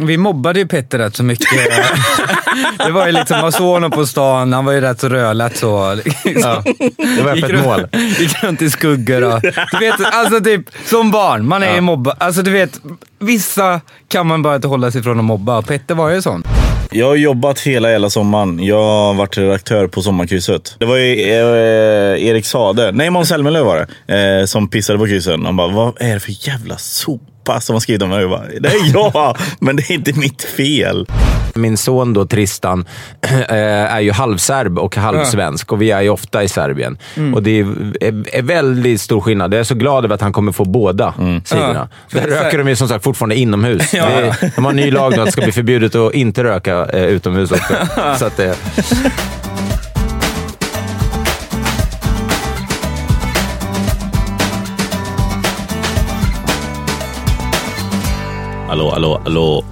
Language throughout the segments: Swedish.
Vi mobbade ju Petter rätt så mycket. det var ju liksom, man såg honom på stan, han var ju rätt så rödlätt så. Ja, det var öppet mål. Gick runt i skuggor och... Du vet, alltså typ som barn, man är ju Ja. mobbad. Alltså du vet, vissa kan man bara inte hålla sig från att mobba. Petter var ju sån. Jag har jobbat hela jävla sommaren. Jag har varit redaktör på Sommarkrysset. Det var ju eh, eh Erik Sade, nej Måns Zelmerlöw var det, eh, som pissade på kryssen. Han bara, vad är det för jävla sopa som har skrivit om mig? Jag bara, Det är jag, men det är inte mitt fel. Min son då, Tristan, eh, är ju halvserb och halvsvensk och vi är ju ofta i Serbien. Och det är, är, är väldigt stor skillnad. Jag är så glad över att han kommer få båda sidorna. Ja. Där röker de ju som sagt fortfarande inomhus. Ja. Det är, de har en ny lag nu att det ska bli förbjudet att inte röka eh, utomhus också. så att, eh, Hallå, hallå, hallå.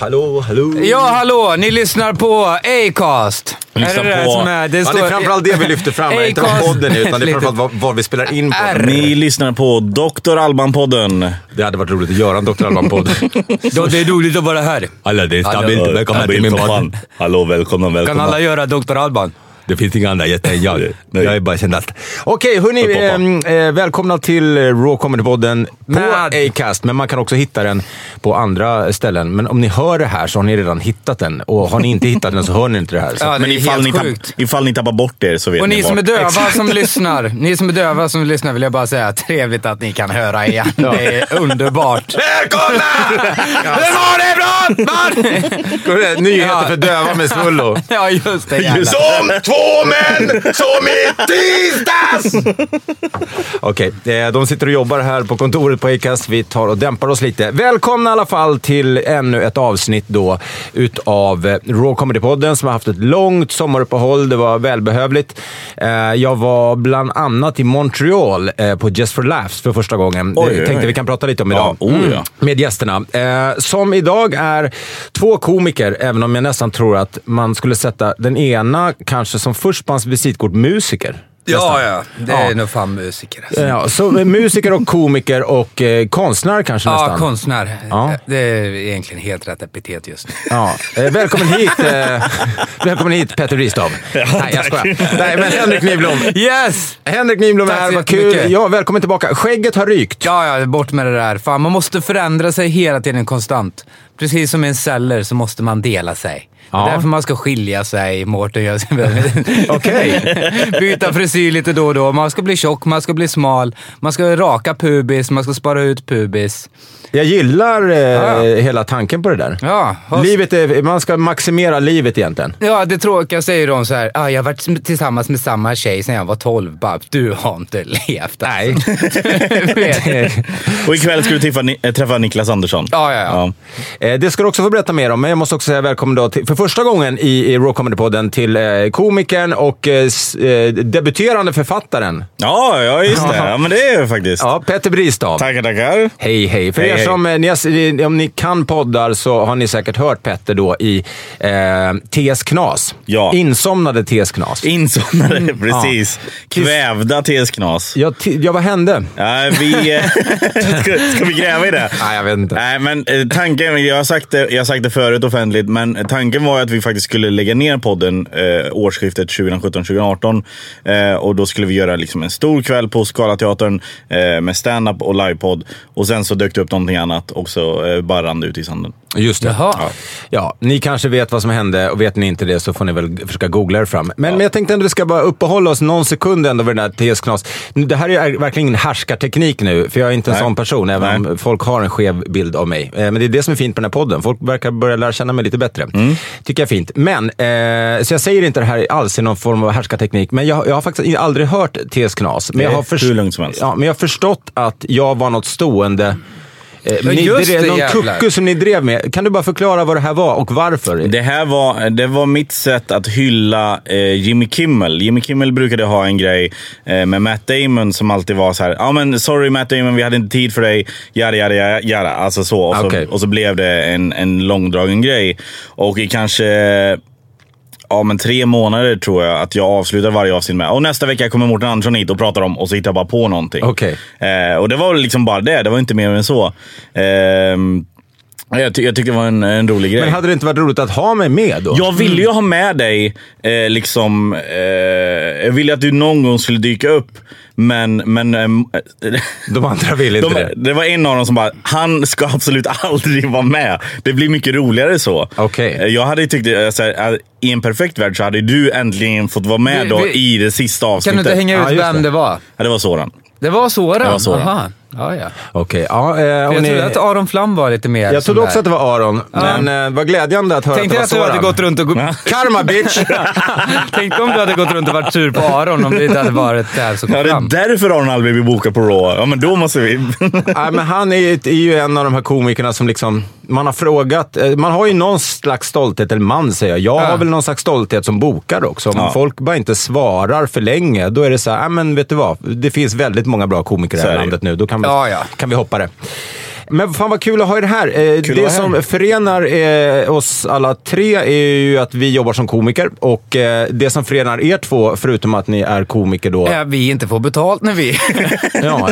Hallå, hallå. Ja, hallå! Ni lyssnar på Acast. Lyssnar är det det på- som är... Det, Ja, det är framförallt det vi lyfter fram, inte vad podden är, utan det är framförallt vad, vad vi spelar in på. R. Ni lyssnar på Dr. Alban-podden. Det hade varit roligt att göra en Dr. Alban-podd. Ja, det är roligt att vara här. Alla, det är stabilt. Välkommen till min podd. Hallå, välkomna, välkomna. Kan alla göra Dr. Alban? Det finns inga andra gäster än jag. Nej. Jag är bara kändast. Okej, hörni. Upp. Eh, eh, välkomna till eh, Raw Comedy-podden på Acast. Men man kan också hitta den på andra ställen. Men om ni hör det här så har ni redan hittat den. Och har ni inte hittat den så hör ni inte det här. Så. Ja, det Men ifall ni, tapp, ifall ni tappar bort er så vet Och ni som var. är döva Exakt. som lyssnar, ni som är döva som lyssnar vill jag bara säga trevligt att ni kan höra igen. Det är underbart. Välkomna! Hur mår ni Brottman? Nyheter Ja. för döva med Svullo. Ja, just det. jävlar. Som två män som i tisdags! Okej, eh, de sitter och jobbar här på kontoret på Acast. Vi tar och dämpar oss lite. Välkomna i alla fall till ännu ett avsnitt då utav eh, Raw Comedy-podden som har haft ett långt sommaruppehåll. Det var välbehövligt. Eh, Jag var bland annat i Montreal på Just for Laughs för första gången. Oj, Det tänkte oj. vi kan prata lite om idag. Ja, oh ja. Med gästerna. Som idag är två komiker, även om jag nästan tror att man skulle sätta den ena kanske som först på hans visitkort musiker. Ja, ja. Det är Ja. nog fan musiker. Alltså. Ja, så eh, musiker och komiker och eh, konstnär kanske Ja, nästan. konstnär. Ja. Det är egentligen helt rätt epitet just nu. Ja. Eh, välkommen hit, eh, välkommen hit Petter Bristav. Nej, jag skojar. Nej, men Henrik Nyblom. Yes! Henrik Nyblom är här, vad kul. Ja, välkommen tillbaka. Skägget har rykt. Ja, ja, bort med det där. Fan, man måste förändra sig hela tiden konstant. Precis som i en celler så måste man dela sig. Det Ja. är därför man ska skilja sig, Mårten Okej. Byta frisyr lite då och då. Man ska bli tjock, man ska bli smal, man ska raka pubis, man ska spara ut pubis. Jag gillar eh, Ja. hela tanken på det där. Ja, har- Livet är, man ska maximera livet egentligen. Ja, det tråkigaste är ju de så här, ah, jag har varit tillsammans med samma tjej sedan jag var 12. Bara, du har inte levt. Alltså. Nej. Och ikväll ska du träffa, Ni- träffa Niklas Andersson. Ja, ja, ja. Eh, Det ska du också få berätta mer om, men jag måste också säga välkommen då till, för första gången i, i Raw Comedy-podden till eh, komikern och eh, eh, debuterande författaren. Ja, ja just det. Ja, men det är det faktiskt. Ja, Petter Bristav. Tackar, tackar. Hej, hej. För Hej, er hej. som, eh, ni om ni kan poddar så har ni säkert hört Petter då i eh, TS Knas. Ja. Insomnade TS Knas. Insomnade, precis. Kvävda TS Knas. Ja, ja, vad hände? Ja, vi, eh, ska, ska vi gräva i det? Nej, jag vet inte. Nej, men tanken, jag har, sagt det, jag har sagt det förut offentligt, men tanken var att vi faktiskt skulle lägga ner podden eh, årsskiftet 2017-2018. Eh, och då skulle vi göra liksom en stor kväll på Scalateatern eh, med stand-up och livepodd. Och sen så dök det upp någonting annat och så eh, bara rann det ut i sanden. Just det. Jaha. Ja. ja, ni kanske vet vad som hände och vet ni inte det så får ni väl försöka googla er fram. Men, men jag tänkte ändå att vi ska bara uppehålla oss någon sekund ändå vid den där TS Knas. Det här är verkligen ingen härskarteknik nu, för jag är inte en Nej. sån person, även Nej. om folk har en skev bild av mig. Eh, Men det är det som är fint på den här podden. Folk verkar börja lära känna mig lite bättre. Mm. Tycker jag är fint. Men, eh, så jag säger inte det här alls i någon form av härskarteknik, men jag, jag har faktiskt aldrig hört TS Knas. Men jag har först-. Ja, men jag har förstått att jag var något stående Eh, Ja, ni, just är det, någon kucku som ni drev med. Kan du bara förklara vad det här var och varför? Det här var, det var mitt sätt att hylla eh, Jimmy Kimmel. Jimmy Kimmel brukade ha en grej eh, med Matt Damon som alltid var så här. Ja men sorry Matt Damon, vi hade inte tid för dig. Jada, jada, jada. Alltså så. Och, så Okej. och så blev det en, en långdragen grej. Och i kanske ja, men tre månader tror jag att jag avslutar varje avsnitt med. Och nästa vecka kommer Mårten Andersson hit och pratar om och så hittar jag bara på någonting. Okej. Eh, och det var liksom bara det. Det var inte mer än så. Ehm, jag, ty- jag tyckte det var en, en rolig grej. Men hade det inte varit roligt att ha mig med då? Jag ville ju ha med dig, eh, liksom, eh, jag ville att du någon gång skulle dyka upp. Men, men ehm, De andra vill inte de, det. det var en av dem som bara, han ska absolut aldrig vara med. Det blir mycket roligare så. Okej. Eh, Jag hade tyckt, eh, här, eh, i en perfekt värld så hade du äntligen fått vara med Vi- då vi- i det sista Kan du avsnittet. inte hänga ut just vem det. det var? Ja, det var Soran. Det var Soran? Det var Soran. Aha. Ja, ja. Okej, ja. Eh, För och jag ni, trodde att Aron Flam var lite mer jag trodde också där. att det var Aron, men eh, var glädjande att höra Tänkte att det att var du hade Soran. gått runt och... Karma bitch! Tänkte om du hade gått runt och varit sur på Aron om det inte hade varit det här som Ja, kom det är därför Aron aldrig blir bokad på Raw. Ja, men då måste vi... Nej, men han är, ju- är ju en av de här komikerna som liksom, man har frågat, eh, man har ju någon slags stolthet, eller man säger jag, jag Ja. har väl någon slags stolthet som bokare också. Om Ja. folk bara inte svarar för länge, då är det så här, "Ja, men vet du vad, det finns väldigt många bra komiker i det här landet nu, då kan vi, Ja, ja. kan vi hoppa det. Men fan vad kul att ha er här. Eh, det som här. förenar eh, oss alla tre är ju att vi jobbar som komiker. Och eh, det som förenar er två, förutom att ni är komiker då, Ja, vi inte får betalt när vi... ja,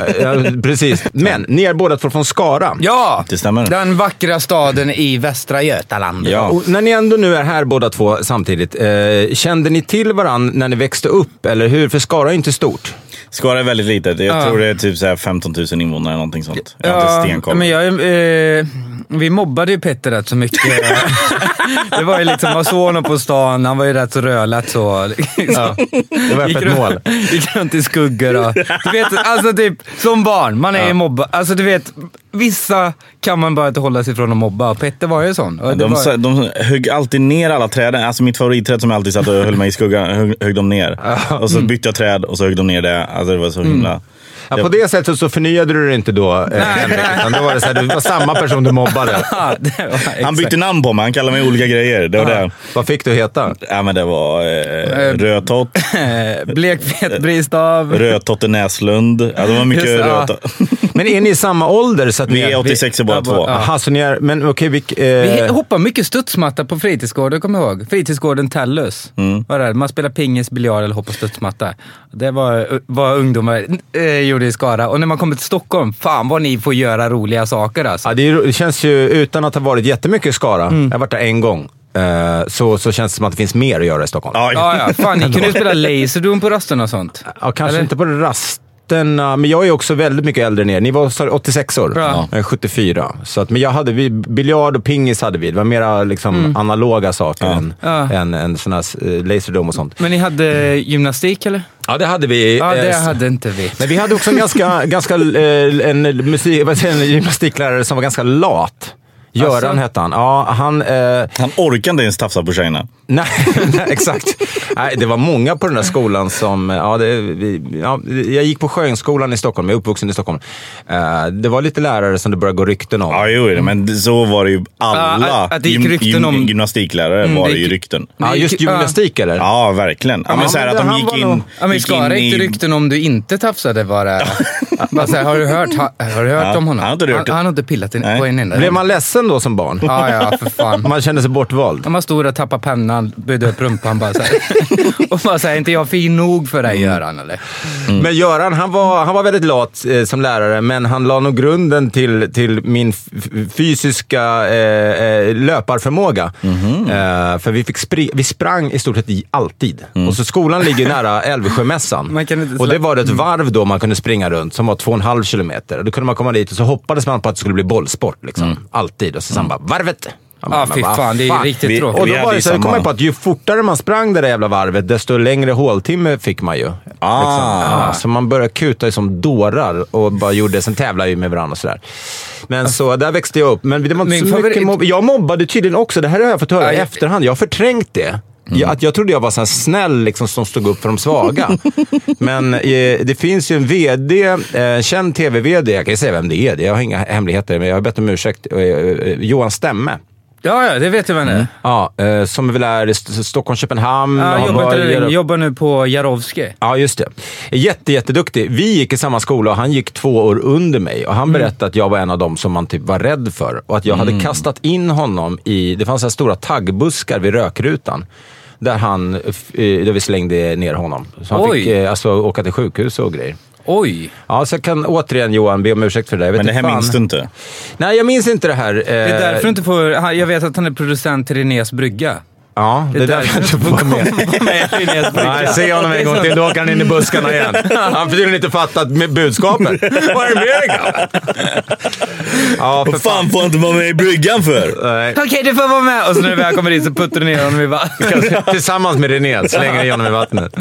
precis. Men ni är båda två från Skara. ja! Det stämmer. Den vackra staden i Västra Götaland. Ja. Och när ni ändå nu är här båda två samtidigt, eh, kände ni till varann när ni växte upp, eller hur? För Skara är inte stort. Skara är väldigt litet. Jag Ja. tror det är typ så här 15 000 invånare eller någonting sånt. Jag har inte stenkoll. men jag, eh, vi mobbade ju Petter rätt så mycket. det var ju liksom, man såg honom på stan, han var ju rätt så rödlätt så. Liksom. Det var öppet mål. Gick runt i skuggor och... Du vet, alltså typ som barn, man är ju mobbad. Alltså du vet, vissa kan man bara inte hålla sig ifrån att mobba. Petter var ju sån. Det de, var, de högg alltid ner alla träden. Alltså mitt favoritträd som jag alltid satt och höll mig i skuggan, högg, högg de ner. Och så bytte jag träd och så högg de ner det. Alltså det var så himla... Ja, på det sättet så förnyade du det inte då, eh, Henrik, utan då var det så här, du var samma person du mobbade. Ja, det var. Han bytte namn på mig. Han kallade mig olika grejer. Det var det. Vad fick du heta? Ja, men det var eh, Eh, Rödtott, Blekfet Bristav. Rödtotte Näslund. Ja, det var mycket Just det, ja. Rödtott. Men är ni i samma ålder? Så att Vi ni är 86 båda ja, två. ja. Jaha, så ni är... Men okej, vilk, Vi eh, hoppar mycket studsmatta på fritidsgården, kommer jag ihåg. Fritidsgården Tellus. Mm. Det? Man spelar pingis, biljard eller hoppar studsmatta. Det var vad ungdomar eh, gjorde i Skara. Och när man kommer till Stockholm, fan vad ni får göra roliga saker alltså. ja, det, är, det känns ju, utan att ha varit jättemycket i Skara, jag har varit där en gång, eh, så, så känns det som att det finns mer att göra i Stockholm. Ja, Ja, ja. Fan, ni kunde ju spela Laserdome på rasten och sånt. Ja, kanske Eller? inte på rasterna, men jag är också väldigt mycket äldre än er. Ni var så- 86 år, Ja. Jag är 74. Så att, men jag hade, vi, biljard och pingis hade vi. Det var mera liksom, analoga saker än, Ja. än, än såna här, eh, laserdome och sånt. Men ni hade gymnastik eller? Ja, det hade vi. Ja, det eh, hade inte vi. Men vi hade också en ganska, ganska eh, en, musik, en gymnastiklärare som var ganska lat. Göran Alltså? hette han. Ja, han... Eh, Han orkade inte ens tafsa på tjejerna. nej, nej, exakt. Nej, det var många på den där skolan som... Ja, det, vi, ja, jag gick på Sjöngsskolan i Stockholm, jag är uppvuxen i Stockholm. Eh, det var lite lärare som det började gå rykten om. Ja, jo, men så var det ju alla Ja, att- det gick rykten om- gymnastiklärare Mm, var det ju rykten. Ja, just gymnastik eller? Ja, verkligen. Ja, men så här att de gick in, nog- Ja, men i gick Skara in gick det rykten om du inte tafsade bara. bara så här, har du hört, ha, har du hört Ja, om honom? han har inte han, det. han har inte pillat in, Nej. på en enda. Blev man ledsen ledsen då som barn? Ja, ja, för fan. Man kände sig bortvald. Man stod och tappade pennan, böjde upp rumpan bara såhär. och bara såhär, är inte jag fin nog för dig Göran eller? Men Göran, han var, han var väldigt lat eh, som lärare, men han la nog grunden till, till min f- fysiska eh, eh, löparförmåga. Eh, för vi, fick spri- vi sprang i stort sett i alltid. Och så skolan ligger nära Älvsjömässan. Och det var ett varv då man kunde springa runt som var två och en halv kilometer. Då kunde man komma dit och så hoppades man på att det skulle bli bollsport. Liksom. Alltid. Och så sen bara, varvet! Ja, fy men vad fan, det är riktigt Vi- tråkigt. och vi då var det så, jag kom på att ju fortare man sprang det där jävla varvet, desto längre håltimme fick man ju. Ah. Liksom. Ja, så man började kuta som dårar och bara gjorde, sen tävlade ju med varandra och sådär. Men så där växte jag upp. Men det var inte Min så mycket favorit- mobb. Jag mobbade tydligen också. Det här har jag fått höra i efterhand. Jag har förträngt det. Jag, att jag trodde jag var så snäll liksom, som stod upp för de svaga. Men eh, det finns ju en VD, eh, känd tv-VD, jag kan ju säga vem det är, jag har inga hemligheter, men jag har bett om ursäkt. Eh, eh, Johan Stämme. Ja, ja, det vet jag vem det är. Ja, eh, som väl är St- Stockholm, Köpenhamn. Ja, jobbar, inte, jobbar nu på Jarowski. Ja, just det. Jätte, jätteduktig. Vi gick i samma skola och han gick två år under mig. Och han berättade att jag var en av dem som man typ var rädd för. Och att jag hade kastat in honom i, det fanns så stora taggbuskar vid rökrutan. Där, han, eh, där vi slängde ner honom. Så han Oj. fick eh, alltså, åka till sjukhus och grejer. Oj! Ja, så jag kan återigen Johan be om ursäkt för det. Vet Men det här inte fan. minns du inte? Nej, jag minns inte det här. Det är därför du inte får... Jag vet att han är producent till Renés brygga. Ja, det är därför jag inte får komma med. med i. Nej, se honom en gång till, då åker han in i buskarna igen. Han har tydligen inte fattat med budskapet. Vad är det med? Ja, för Vad fan får jag inte vara med i bryggan för? Nej. Okej, du får vara med! Och så när du väl kommer dit så puttar du ner honom i vattnet. Tillsammans med René slänger jag honom i vattnet.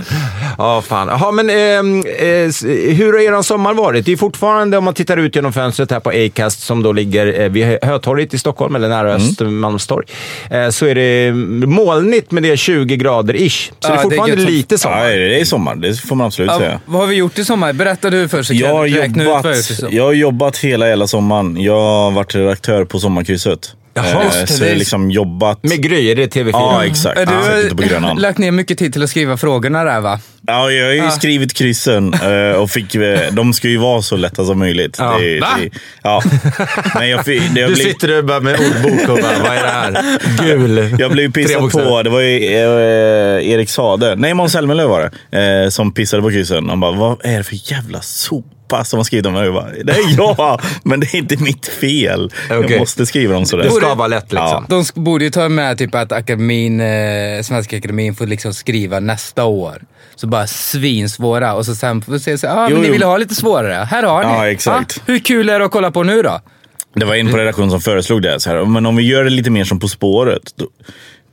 Ja, fan. Jaha, men ehm, eh, s- hur har er sommar varit? Det är fortfarande, om man tittar ut genom fönstret här på Acast som då ligger eh, vid Hötorget i Stockholm, eller nära Östermalmstorg, eh, så är det molnigt men det är 20 grader ish. Så Ja, det är det är fortfarande gött som- lite Ja, sommar. det är sommar. Det får man absolut Ja, säga. vad har vi gjort i sommar? Berätta du först Jag har, jag jobbat, jag har jobbat hela jävla sommaren. Jag har varit redaktör på Sommarkrysset. Jaha, Eh, det, så det jag liksom jobbat... Med Gry, är det TV4? Ja, exakt. Du Jag har Grönan. lagt ner mycket tid till att skriva frågorna där va? Ja, jag har ju skrivit kryssen eh, och fick, eh, de ska ju vara så lätta som möjligt. Ja. Va? det, ja. Men jag, fick- det har Du blivit- sitter där bara med ordbok och bara, vad är det här? Gul. Jag blev pissad på. Det var ju eh, Erik Sade, nej Måns Zelmerlöw var det, eh, som pissade på kryssen. Han bara, vad är det för jävla sopa som har skrivit om mig? Jag bara, Det är jag, men det är inte mitt fel. Okej. Jag måste skriva dem sådär. Det ska vara lätt liksom. Ja. De borde ju ta med typ att akademin, eh, Svenska akademin får liksom skriva nästa år. Så bara svinsvåra och så sen får vi se så, ah, Jo, men ni jo. vill ha lite svårare. Här har ni. Ja, exakt. Ah, hur kul är det att kolla på nu då? Det var en på redaktionen som föreslog det. Så här, men om vi gör det lite mer som På spåret. Då,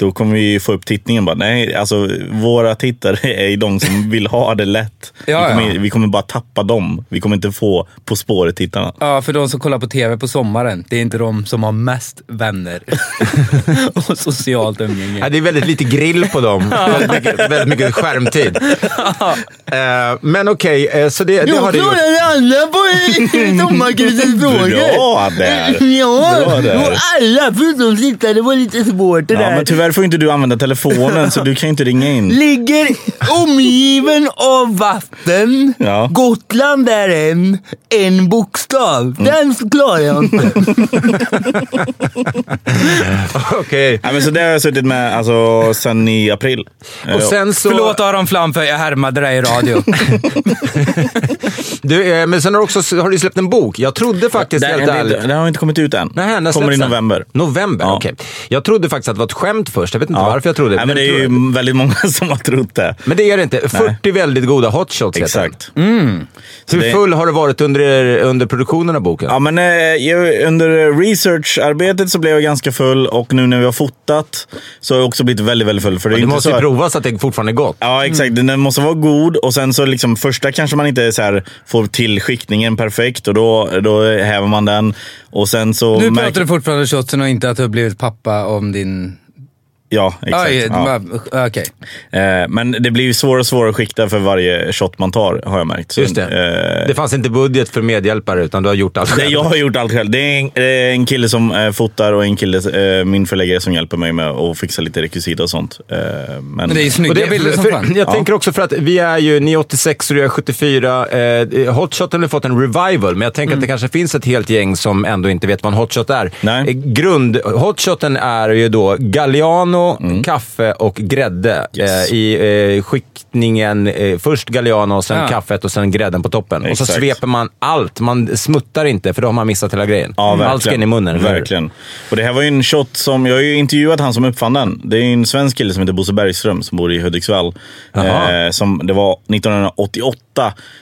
då kommer vi få upp tittningen. Bara, nej, alltså, våra tittare är de som vill ha det lätt. Ja, vi, kommer, ja. vi kommer bara tappa dem. Vi kommer inte få På spåret-tittarna. Ja, för de som kollar på TV på sommaren, det är inte de som har mest vänner och socialt umgänge. Ja, det är väldigt lite grill på dem. väldigt, mycket, väldigt mycket skärmtid. Eh, men okej, eh, så det, det har du gjort. alla på sommarkryssets Bra där! Ja, Bra där. och alla förutom Slitta, det var lite svårt det Ja, där. men tyvärr får inte du använda telefonen så du kan inte ringa in. Ligger omgiven av vatten. Ja. Gotland är en, en bokstav. Den klarar jag inte. Okej. Ja, men så det har jag suttit med alltså, sen i april. Och sen så... Förlåt Aron Flam för jag härmade dig i radio. Du, eh, men sen har, du också, har du släppt en bok. Jag trodde faktiskt, helt den, ärligt... den har inte kommit ut än. Nej, när Kommer i släpps den? november. November, Ja. okej. Jag trodde faktiskt att det var ett skämt först. Jag vet inte varför jag trodde Nej, men det är ju tror väldigt många som har trott det. Men det är det inte. 40 väldigt goda hotshots heter den. Exakt. Hur det- full har du varit under, under produktionen av boken? Ja, men eh, jag, under researcharbetet så blev jag ganska full och nu när vi har fotat så har jag också blivit väldigt, väldigt full. För det är det inte måste så ju att- provas att det fortfarande är gott. Ja, exakt. Den måste vara god och sen så liksom första kanske man inte så här, får till skiktningen perfekt och då, då häver man den. Och sen så... Nu märker- pratar du fortfarande om shotsen och inte att du har blivit pappa om din Ja, exakt. Oj, ja. va- Okej. Eh, men det blir ju svårare och svårare att skikta för varje shot man tar, har jag märkt. Så, Just det. eh, Det fanns inte budget för medhjälpare, utan du har gjort allt det, själv. jag har gjort allt själv. Det är en, det är en kille som eh, fotar och en kille, eh, min förläggare, som hjälper mig med att fixa lite rekvisita och sånt. Eh, men, Men det är ju snygga det, bilder som för, fan. jag Ja. tänker också för att vi är ju, ni är 86 och du är 74. Eh, hotshoten har fått en revival, men jag tänker att det kanske finns ett helt gäng som ändå inte vet vad en hotshot är. Nej. Eh, grund, hotshoten är ju då Galliano, kaffe och grädde. Yes. Eh, I eh, skiktningen, eh, först Galliano, och sen Ja. kaffet och sen grädden på toppen. Och så Exakt. sveper man allt. Man smuttar inte, för då har man missat hela grejen. Ja, allt ska in i munnen. Verkligen. Och det här var ju en shot som, jag har ju intervjuat han som uppfann den. Det är en svensk kille som heter Bosse Bergström som bor i Hudiksvall. Eh, som, det var 1988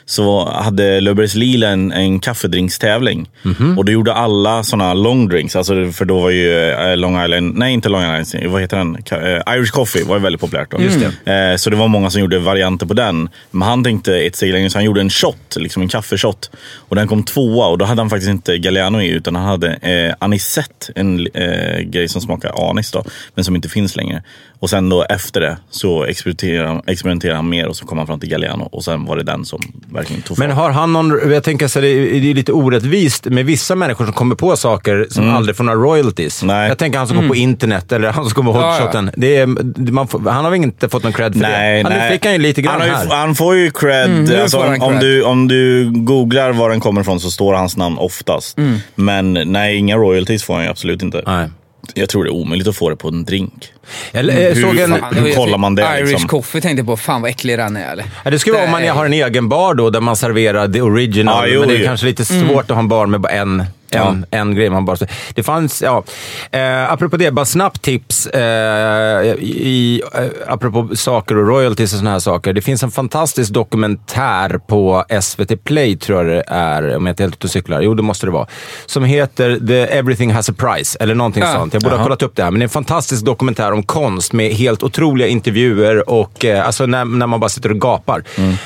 så hade Löfbergs Lila en, en kaffedrinkstävling. Mhm. Och då gjorde alla sådana long drinks. Alltså, för då var ju eh, Long Island, nej inte Long Island, vad heter den? Eh, Irish Coffee var ju väldigt populärt då. Just Eh, så det var många som gjorde varianter på den. Men han tänkte ett steg längre så han gjorde en shot, liksom en kaffeshot. Och den kom tvåa och då hade han faktiskt inte Galliano i utan han hade eh, anisett, en eh, grej som smakar anis då, men som inte finns längre. Och sen då efter det så experimenterade han, experimenterade han mer och så kom han fram till Galliano och sen var det den som verkligen tog Men fart. har han någon, jag tänker så det är det är lite orättvist med vissa människor som kommer på saker som aldrig får några royalties. Mm. Nej. Jag tänker han som går på internet eller han som kommer på Ja, ja. hotshoten. Det är, man får, han har väl inte fått någon cred för Nej, det? Han, nej. Fick han ju lite grann han, ju, här. han får ju cred. nu alltså, får om, om, du, om du googlar var den kommer ifrån så står hans namn oftast. Mm. Men nej, inga royalties får han ju absolut inte. Nej. Jag tror det är omöjligt att få det på en drink. Jag, jag Hur såg en, fan- hur kollar man det, Irish liksom? coffee tänkte jag på. Fan vad äcklig den är eller? ja, det skulle vara om man har en egen bar då, där man serverar the original. Ja, jo, men det är jo. kanske lite Mm. svårt att ha en bar med bara en, en, en grej. Man bara, det fanns, ja. Eh, apropå det, bara snabbt tips. Eh, i, eh, apropå saker och royalties och såna här saker. Det finns en fantastisk dokumentär på SVT Play, tror jag det är, om jag inte är helt ute och cyklar. Jo, det måste det vara. Som heter The Everything Has a Price, eller någonting Ja. sånt. Jag borde ha kollat upp det här, men det är en fantastisk dokumentär om konst med helt otroliga intervjuer och eh, alltså när, när man bara sitter och gapar.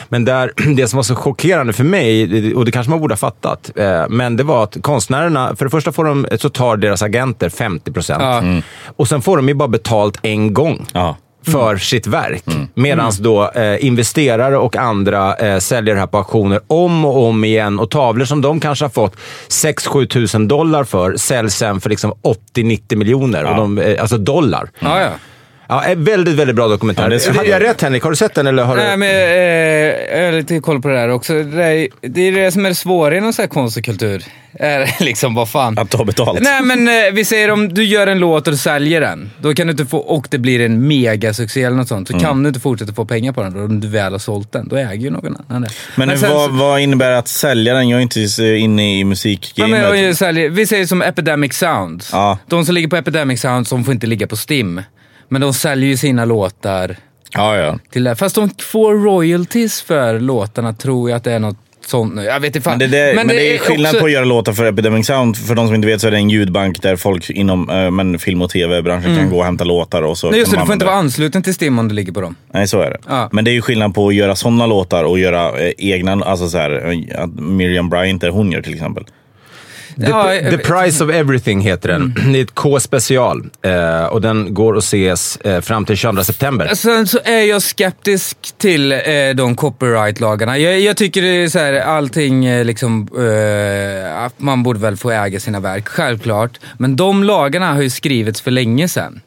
Men där, det som var så chockerande för mig, och det kanske man borde ha fattat, eh, men det var att konstnärerna, för det första får de, så tar deras agenter 50 procent. Ja. Och sen får de ju bara betalt en gång Ja. För sitt verk. Medan då eh, investerare och andra eh, säljer det här på auktioner om och om igen. Och tavlor som de kanske har fått 6-7 tusen dollar för säljs sen för liksom 80-90 miljoner. Och de, eh, alltså dollar. Ja, ja. Ja, en väldigt, väldigt bra dokumentär. Ja, det Hade jag rätt Henrik? Har du sett den? Eller har Nej, du... men, eh, jag har lite koll på det här också. Det är det, är det som är det svåra inom så här konst och kultur. Är liksom, vad fan. Att ta betalt. Nej, men eh, vi säger om du gör en låt och du säljer den. Då kan du inte få, och det blir en megasuccé eller något sånt. Så kan du inte fortsätta få pengar på den då, om du väl har sålt den. Då äger ju någon annan det. Men, sen vad, så- vad innebär att sälja den? Jag är inte så inne i musikgamet. men, vi säger som Epidemic Sound. Ja. De som ligger på Epidemic Sound, de får inte ligga på Stim. Men de säljer ju sina låtar ja, ja. till det. Fast de får royalties för låtarna, tror jag att det är något sånt. Jag vet inte fan. Men, det, det, men det är skillnad också- på att göra låtar för Epidemic Sound. För de som inte vet så är det en ljudbank där folk inom eh, men film och tv-branschen kan gå och hämta låtar. Och så Nej, just det, du får inte vara ansluten till Stim om du ligger på dem. Nej, så är det. Ja. Men det är ju skillnad på att göra sådana låtar och göra eh, egna, alltså så här, eh, att Miriam Bryant, det hon gör till exempel. The, Ja, The vet. Price of Everything heter den. Det är ett K-special. Eh, och den går att ses eh, fram till 22 september. Sen så är jag skeptisk till eh, de copyright-lagarna. Jag, jag tycker det är så här, allting eh, liksom, eh, man borde väl få äga sina verk, självklart. Men de lagarna har ju skrivits för länge sedan.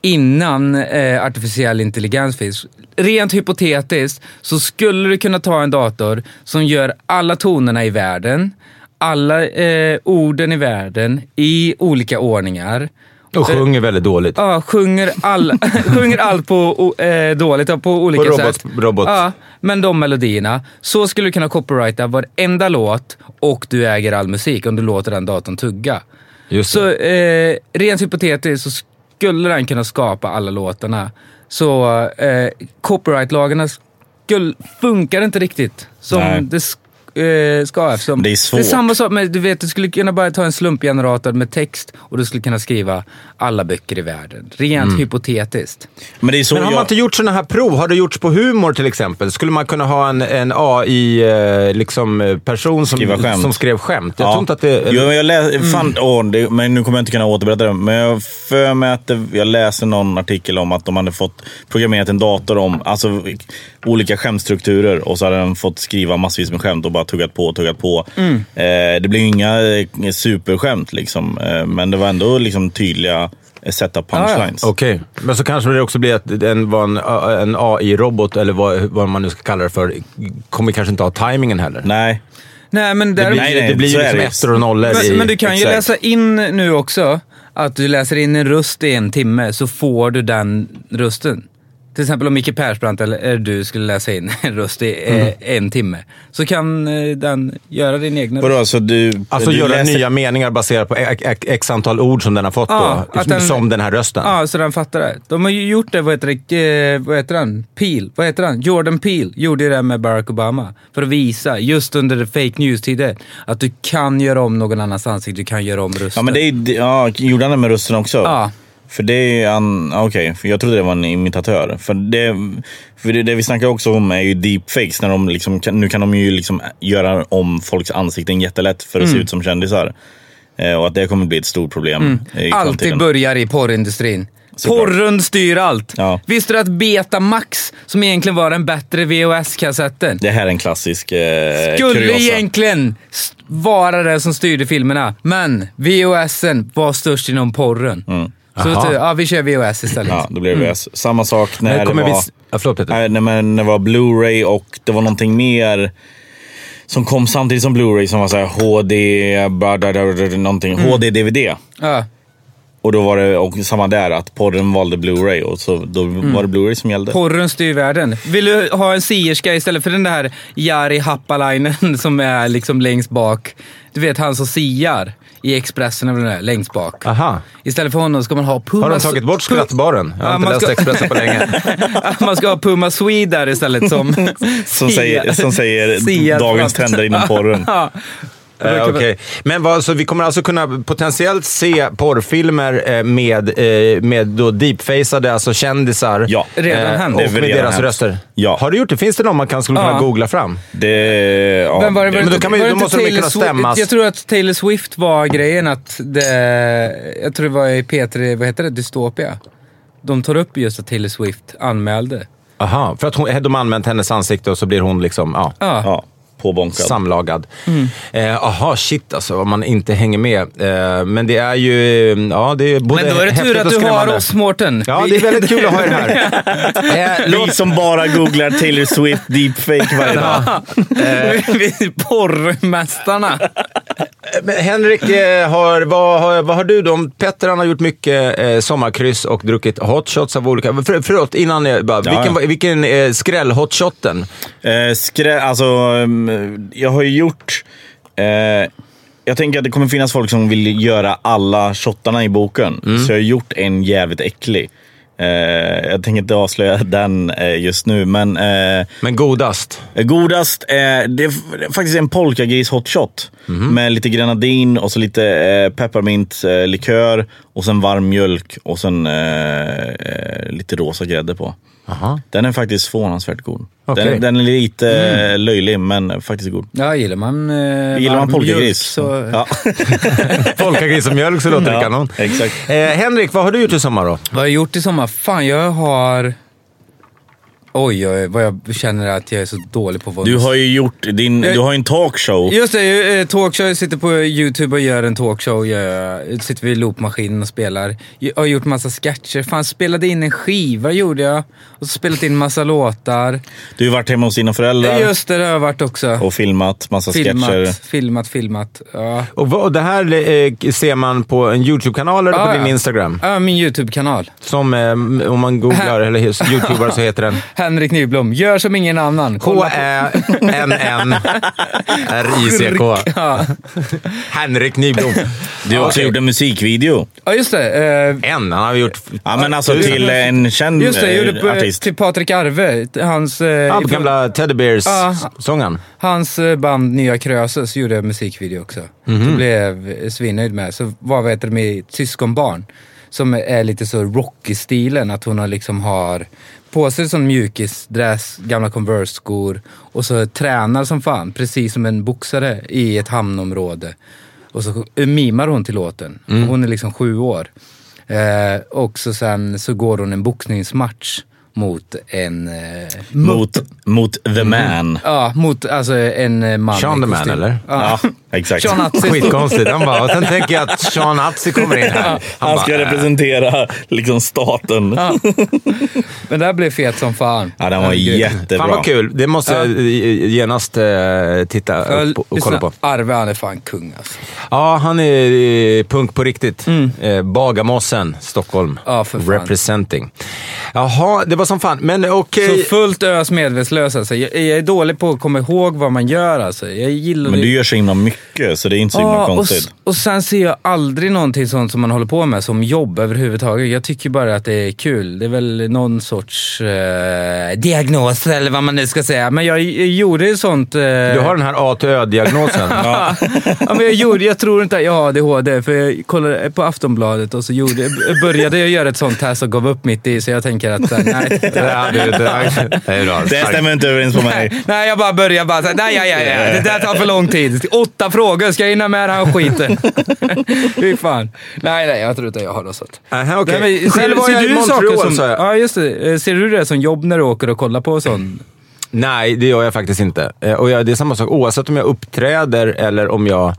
Innan eh, artificiell intelligens finns. Rent hypotetiskt så skulle du kunna ta en dator som gör alla tonerna i världen, alla eh, orden i världen i olika ordningar. Och sjunger väldigt dåligt. Ja, sjunger, all, sjunger allt på, eh, dåligt på olika På robot- sätt. robot. Ja, men de melodierna. Så skulle du kunna copyrighta varenda låt och du äger all musik om du låter den datorn tugga. Just Så eh, rent hypotetiskt så skulle den kunna skapa alla låtarna. Så eh, copyright-lagarna funkar inte riktigt som Nej. det eh, ska eftersom... Det är svårt. Det är samma sak, men du vet, du skulle kunna bara ta en slumpgenerator med text och du skulle kunna skriva alla böcker i världen. Rent Mm. hypotetiskt. Men det är så Men har jag... man inte gjort sådana här prov? Har det gjorts på humor till exempel? Skulle man kunna ha en, en AI-person liksom, eh, person som, som skrev skämt? Jag Ja. tror inte att det... Jo, men jag läs, fan, åh, det, men nu kommer jag inte kunna återberätta det. Men jag för mig att det, jag läste någon artikel om att de hade fått programmerat en dator om alltså, olika skämtstrukturer och så hade den fått skriva massvis med skämt och bara tuggat på och tuggat på. Eh, det blir ju inga eh, superskämt liksom, eh, men det var ändå liksom tydliga eh, setup punchlines. Okej, men så kanske det också blir att den var en, en AI-robot, eller vad, vad man nu ska kalla det för, kommer kanske inte ha tajmingen heller. Nej, Nej, men Det däremot... blir, Nej, nej, det blir ju liksom det. ettor och nollor i... Men, men du kan ju exakt. läsa in nu också att du läser in en röst i en timme så får du den rösten. Till exempel om Micke Persbrandt eller eller du skulle läsa in en röst i eh, Mm. en timme. Så kan eh, den göra din egna röst. vadå? Alltså, du, Alltså du göra läser- nya meningar baserat på x, x, x antal ord som den har fått Ja, då. att den- som den här rösten. Ja, så den fattar det. De har ju gjort det, vad heter det, eh, vad heter han? Peel, vad heter han? Jordan Peel gjorde ju det med Barack Obama. För att visa, just under fake news-tider, att du kan göra om någon annans ansikte, du kan göra om rösten. Ja, men det är, ja, gjorde han det med rösten också? Ja. För det är han, okej, för jag trodde det var en imitatör. För det, för det, det vi snackar också om är ju deepfakes. När de liksom, nu kan de ju liksom göra om folks ansikten jättelätt för att Mm. se ut som kändisar. Eh, och att det kommer bli ett stort problem i Alltid börjar i porrindustrin. Såklart. Porren styr allt. Ja. Visste du att Betamax, som egentligen var den bättre VHS-kassetten, Det här är en klassisk eh, skulle kuriosa. egentligen vara det som styrde filmerna. Men VHSen var störst inom porren. Så att, ja, vi kör VHS istället. Ja, då blir det VHS. Samma sak när Men det var... vi... Ja, förlåt Peter. Nej, när, när det var Blu-ray och det var någonting mer som kom samtidigt som Blu-ray som var så här HD, någonting. HD-DVD. Ja. Och då var det och samma där, att podden valde Blu-ray och så, då var det Blu-ray som gällde. Porren styr världen. Vill du ha en sierska istället för den där Jari Happalainen som är liksom längst bak? Du vet han som siar i Expressen eller där, längst bak. Aha. Istället för honom ska man ha Puma... Har de tagit bort skrattbaren? Jag har Ja, inte läst ska- Expressen på länge. man ska ha Puma Swede där istället som... Som säger, som säger dagens trender inom porren. Eh, okej. Men vad, så vi kommer alltså kunna potentiellt se porrfilmer eh, med, eh, med då deepfaceade, alltså kändisar. Ja. Redan hänt. Och Det med redan deras hänt. röster. Ja. Har du gjort det? Finns det någon man kan, skulle kunna Ja. googla fram? Det, ja, Men var det, det- var Men då kan man ju- var det då inte måste de Taylor kunna Swift- stämmas. Jag tror att Taylor Swift var grejen att det... Jag tror det var i P3, vad heter det, Dystopia. De tar upp just att Taylor Swift anmälde. Aha, för att hon, de har använt hennes ansikte och så blir hon liksom ja, Ja. Påbonkad. samlagad. Mm. Eh, shit alltså, om man inte hänger med. Eh, men det är ju, ja det är både Men då är det tur att du har oss, Mårten. Ja, det är väldigt kul att ha er här. Eh, Vi som bara googlar Taylor Swift deepfake varje dag. Porrmästarna. Henrik, eh, har, vad, har, vad har du då? Petter han har gjort mycket eh, sommarkryss och druckit hotshots av olika... För, förlåt, innan jag bara, Ja, vilken, vilken eh, skräll hotshotten? Eh, skrä, alltså, mm, jag har ju gjort... Eh, jag tänker att det kommer finnas folk som vill göra alla shottarna i boken. Så jag har gjort en jävligt äcklig. Eh, jag tänker inte avslöja den eh, just nu, men eh, Men godast? godast är det är faktiskt en polkagris hotshot. Med lite grenadin och så lite eh, pepparmint eh, likör och sen varm mjölk och sen lite rosa grädde på. Aha. Den är faktiskt förvånansvärt god. Okej. Den, den är lite eh, löjlig men faktiskt god. Ja, gillar man eh, Gillar man polkagris? så... Ja. Folkagris och mjölk så låter det Ja, kanon. exakt. Eh, Henrik, vad har du gjort i sommar då? Vad har jag gjort i sommar? Fan, jag har... Oj, oj, vad jag känner att jag är så dålig på vad Du har ju gjort din, Jag- du har ju en talkshow. Just det, eh, talkshow. Jag sitter på YouTube och gör en talkshow. Jag sitter vid loopmaskinen och spelar. Jag har gjort massa sketcher. Fan, spelade in en skiva gjorde jag. Och spelat in massa låtar. Du har varit hemma hos dina föräldrar Just det, det har jag varit också. och filmat massa sketcher. Filmat, filmat, filmat. Ja. Och, och det här eh, ser man på en YouTube-kanal eller på Ah, din ja. Instagram? Ja, min YouTube-kanal. Som eh, om man googlar eller youtubare så heter den? Henrik Nyblom. Gör som ingen annan. H-Ä-N-N-R-I-C-K. Ja. Henrik Nyblom. Du har också gjort en musikvideo. ja, just det. Eh, En, han har gjort... Ja, men alltså till en känd Just det, jag gjorde eh, på, artist. till Patrik Arve. Hans, eh, Ja, på gamla Teddy Ja. Bears-sången. hans eh, band Nya Krösus gjorde jag musikvideo också. Mhm. Det blev jag svinnöjd med. Så vet du med syskonbarn? Som är lite så Rocky-stilen. Att hon har liksom har på sig sån mjukisdress, gamla Converse-skor och så tränar som fan. Precis som en boxare i ett hamnområde. Och så mimar hon till låten. Mm. Hon är liksom sju år. Eh, och så sen så går hon en boxningsmatch mot en... Eh, Mot, mot The Man. Ja, mot alltså en eh, man Sean the Man, eller? Ja, exakt. Sean Atzi. Skitkonstigt. Han bara, och sen tänker jag att Sean Atzi kommer in här. Han ska bara, äh. representera liksom staten. Ja, Men det här blev fet som fan. den var Herregud. jättebra. Fan vad kul. Det måste jag eh, genast eh, titta upp och kolla på. Arve, han är fan kung alltså. Ja, han är eh, punk på riktigt. Eh, Bagarmossen, Stockholm. Ja, för fan. Representing. Jaha, det var som fan. Men okej. Så fullt ös medvetslös alltså. Jag, jag är dålig på att komma ihåg vad man gör alltså. Jag gillar Men det. du gör så himla mycket, så det är inte så himla Ja, och, konstigt. s- och sen ser jag aldrig någonting sånt som man håller på med som jobb överhuvudtaget. Jag tycker bara att det är kul. Det är väl någon sorts eh, diagnos eller vad man nu ska säga. Men jag, jag gjorde ju sånt... Eh, Du har den här A till Ö-diagnosen. ja, men jag, gjorde, jag tror inte att jag har ADHD, för jag kollade på Aftonbladet och så gjorde, började jag göra ett sånt test och gav upp mitt i, så jag tänker att eh, nej. det, stämmer inte överens på mig. Nej, nej, jag bara börjar bara nej, ja, ja, ja, det där tar för lång tid. Åtta frågor, ska jag hinna med den här skiten? Fy fan. Nej, nej, jag tror inte jag har något sånt. Aha, okej. Nej, men Själv var jag i Montreal, som, sa jag. Ja, just det. Eh, Ser du det som jobb när du åker och kollar på sån? Nej, det gör jag faktiskt inte. Eh, Och jag, det är samma sak oavsett om jag uppträder eller om jag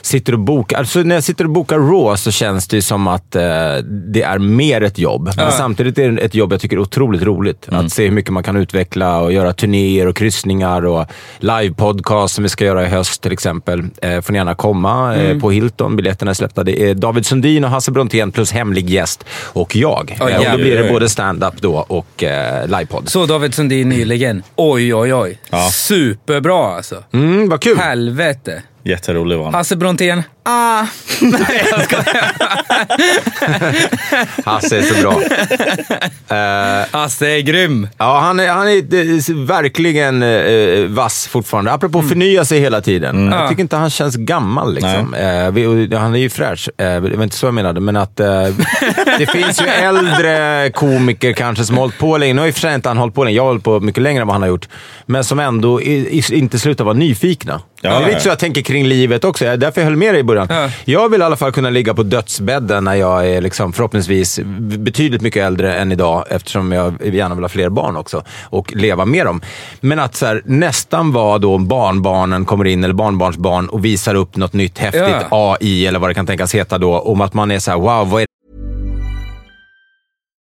sitter och bokar. Alltså när jag sitter och bokar Raw så känns det som att eh, det är mer ett jobb. Men samtidigt är det ett jobb jag tycker är otroligt roligt. Att se hur mycket man kan utveckla och göra turnéer och kryssningar och livepodcast som vi ska göra i höst till exempel. Eh, får ni gärna komma eh, på Hilton. Biljetterna är släppta. Det är David Sundin och Hasse Brontén plus hemlig gäst och jag. Oj, Eh, och då blir det både stand-up då och eh, livepodd. Så David Sundin nyligen. Oj, oj, oj. Superbra alltså. Mm, vad kul! Helvete. Jätterolig var han. Hasse Brontén. Ah. Nej, jag skojar. Hasse är så bra. Hasse är grym. Ja, han är, han är verkligen eh, vass fortfarande. Apropå förnya sig hela tiden. Jag Ja. tycker inte han känns gammal. Liksom. Eh, vi, och han är ju fräsch. Eh, det var inte så jag menade, men att det finns ju äldre komiker kanske som har hållit på länge. Nu har i och för sig inte han hållit på länge. Jag har hållit på mycket längre än vad han har gjort. Men som ändå i, i, inte slutar vara nyfikna. Ja, det är lite så jag tänker kring livet också. Jag- Därför jag höll med dig i början. Ja. Jag vill i alla fall kunna ligga på dödsbädden när jag är liksom förhoppningsvis betydligt mycket äldre än idag eftersom jag gärna vill ha fler barn också och leva med dem. Men att så här, nästan vara då barnbarnen kommer in eller barnbarnsbarn och visar upp något nytt häftigt Ja. AI eller vad det kan tänkas heta då. Om att man är så här, wow, vad är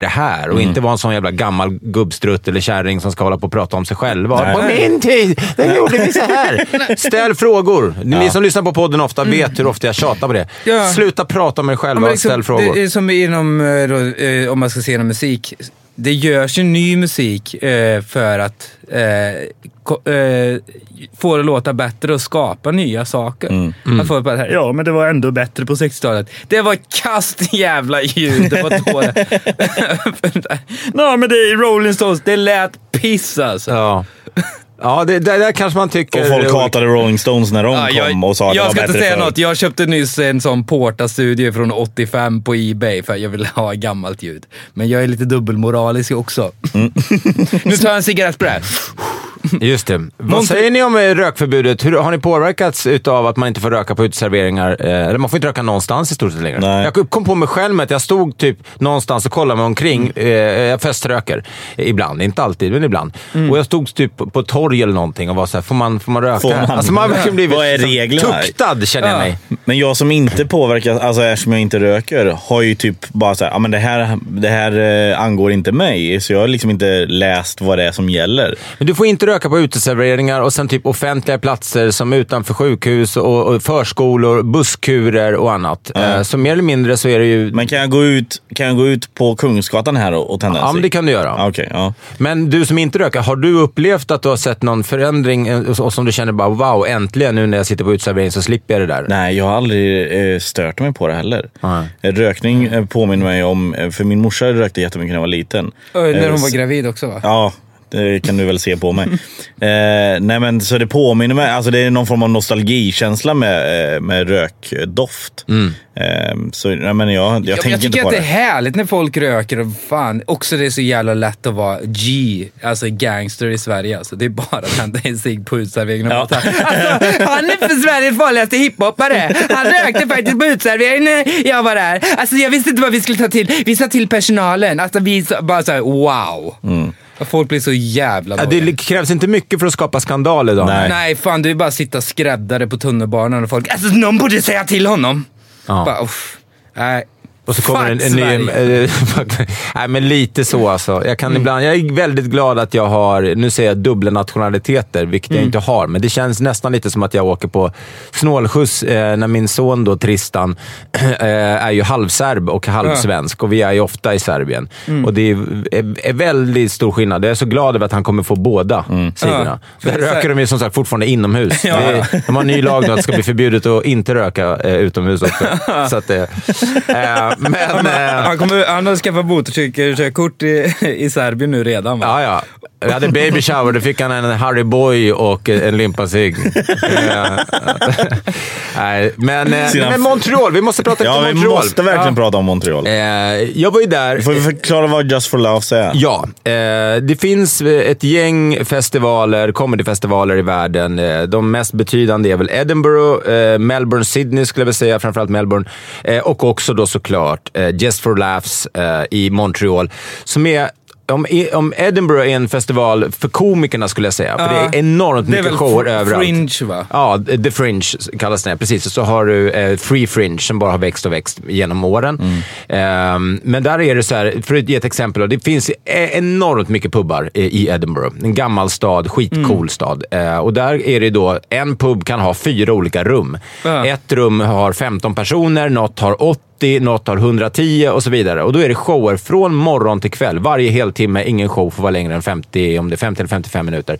Det här och Mm. inte vara en sån jävla gammal gubbstrutt eller kärring som ska hålla på och prata om sig själva. Nej. På min tid, då gjorde vi så här. Ställ frågor. Ni som lyssnar på podden ofta vet hur ofta jag tjatar på det. Ja. Sluta prata om er Ja, själva men och liksom, ställ frågor. Det är som inom, eh, då, eh, om man ska se inom musik. Det görs ju ny musik eh, för att eh, eh, få det att låta bättre och skapa nya saker. Mm. Man får bara så här, ja, men det var ändå bättre på 60-talet. Det var kast jävla ljud. Det var dåligt. Nej, men det är Rolling Stones. Det lät piss alltså. Ja, ja det, det där kanske man tycker... Och folk hatade Rolling Stones när de Ja, kom och sa att det jag var ska bättre inte säga förr. något. Jag köpte nyss en sån Porta-studio från 85 på Ebay för jag vill ha gammalt ljud. Men jag är lite dubbelmoralisk också. Mm. nu tar jag en cigarett på det här. Just det. Vad säger ni om eh, rökförbudet? Hur, har ni påverkats av att man inte får röka på uteserveringar? Eh, eller man får inte röka någonstans i stort sett längre. Nej. Jag kom på mig själv med att jag stod typ någonstans och kollade mig omkring. Eh, jag feströker. Ibland, inte alltid, men ibland. Och jag stod typ på torg eller någonting och var såhär, får man, får man röka? Får man? Alltså man har verkligen blivit Vad är reglerna? tuktad, känner jag mig. Men jag som inte påverkas, alltså eftersom jag inte röker, har ju typ bara såhär, ja men det här, det här angår inte mig. Så jag har liksom inte läst vad det är som gäller. Men du får inte röka på uteserveringar och sen typ offentliga platser som utanför sjukhus och, och förskolor, busskurer och annat. Eh, så mer eller mindre så är det ju... Men kan jag gå ut, kan jag gå ut på Kungsgatan här och, och tända en Ja, men det kan du göra. Ja, Okej, ja. Men du som inte röker, har du upplevt att du har sett någon förändring eh, och som du känner bara wow, äntligen nu när jag sitter på uteservering så slipper jag det där? Nej, jag har aldrig eh, stört mig på det heller. Eh, Rökning eh, påminner mig om, för min morsa rökte jättemycket när jag var liten. När Eh, hon var gravid också va? Ja, det kan du väl se på mig. eh, nej men så det påminner mig, alltså det är någon form av nostalgikänsla med, eh, med rökdoft. Eh, så nej, men jag, jag, Ja, men tänker jag inte tycker på att det det. är härligt när folk röker och fan, också det är så jävla lätt att vara G, alltså gangster i Sverige. Alltså. Det är bara att tända en cigg på uteserveringen. Ja. Alltså, han är för Sveriges farligaste hiphopare. Han rökte faktiskt på uteserveringen när jag var där. Alltså, jag visste inte vad vi skulle ta till. Vi sa till personalen. Alltså, vi sa, bara såhär wow. Och Folk blir så jävla dåliga. det krävs inte mycket för att skapa skandal idag. Nej. Nej, fan du är bara att sitta skräddare på tunnelbanan och folk, alltså någon borde säga till honom. Ja. Bara. Nej. Och så kommer en, Fuck en ny... Sverige. eh, Nej, men lite så alltså. Jag, kan Mm. ibland, jag är väldigt glad att jag har, nu säger jag dubbla nationaliteter, vilket Mm. jag inte har. Men det känns nästan lite som att jag åker på snålskjuts eh, när min son då, Tristan eh, är ju halvserb och halvsvensk. Och vi är ju ofta i Serbien. Mm. Och det är, är, är väldigt stor skillnad. Jag är så glad över att han kommer få båda sidorna. Ja. Där röker de ju som sagt fortfarande inomhus. Ja. Är, de har en ny lag nu att det ska bli förbjudet att inte röka eh, utomhus också. så att, eh, eh, men... Han, kommer, han har skaffat motorcykelkörkort i, i Serbien nu redan va? Ja, ja. Vi hade baby shower, då fick han en Harry Boy och en limpa. Eh, Nej, men, eh, Sina- men Montreal, vi måste prata Ja, lite vi Montreal. måste verkligen prata om Montreal. Eh, jag var ju där. Får vi förklara vad Just for Laughs är? Ja, eh, det finns ett gäng festivaler, comedyfestivaler i världen. De mest betydande är väl Edinburgh, Melbourne, Sydney skulle jag vilja säga, framförallt Melbourne. Och också då såklart Just for Laughs i Montreal. Som är om, om Edinburgh är en festival för komikerna skulle jag säga. För Ja. det är enormt Det är mycket shower överallt. Fringe va? Ja, The Fringe kallas det. Precis. Och så har du eh, Free Fringe som bara har växt och växt genom åren. Ehm, men där är det så här, för att ge ett exempel. Då, det finns e- enormt mycket pubbar i, Edinburgh. En gammal stad, skitcool stad. Eh, och där är det då, en pub kan ha fyra olika rum. Ja. Ett rum har 15 personer, något har 80, något har 110 och så vidare. Och då är det shower från morgon till kväll. Varje heltimme, ingen show får vara längre än 50, om det är 50 eller 55 minuter.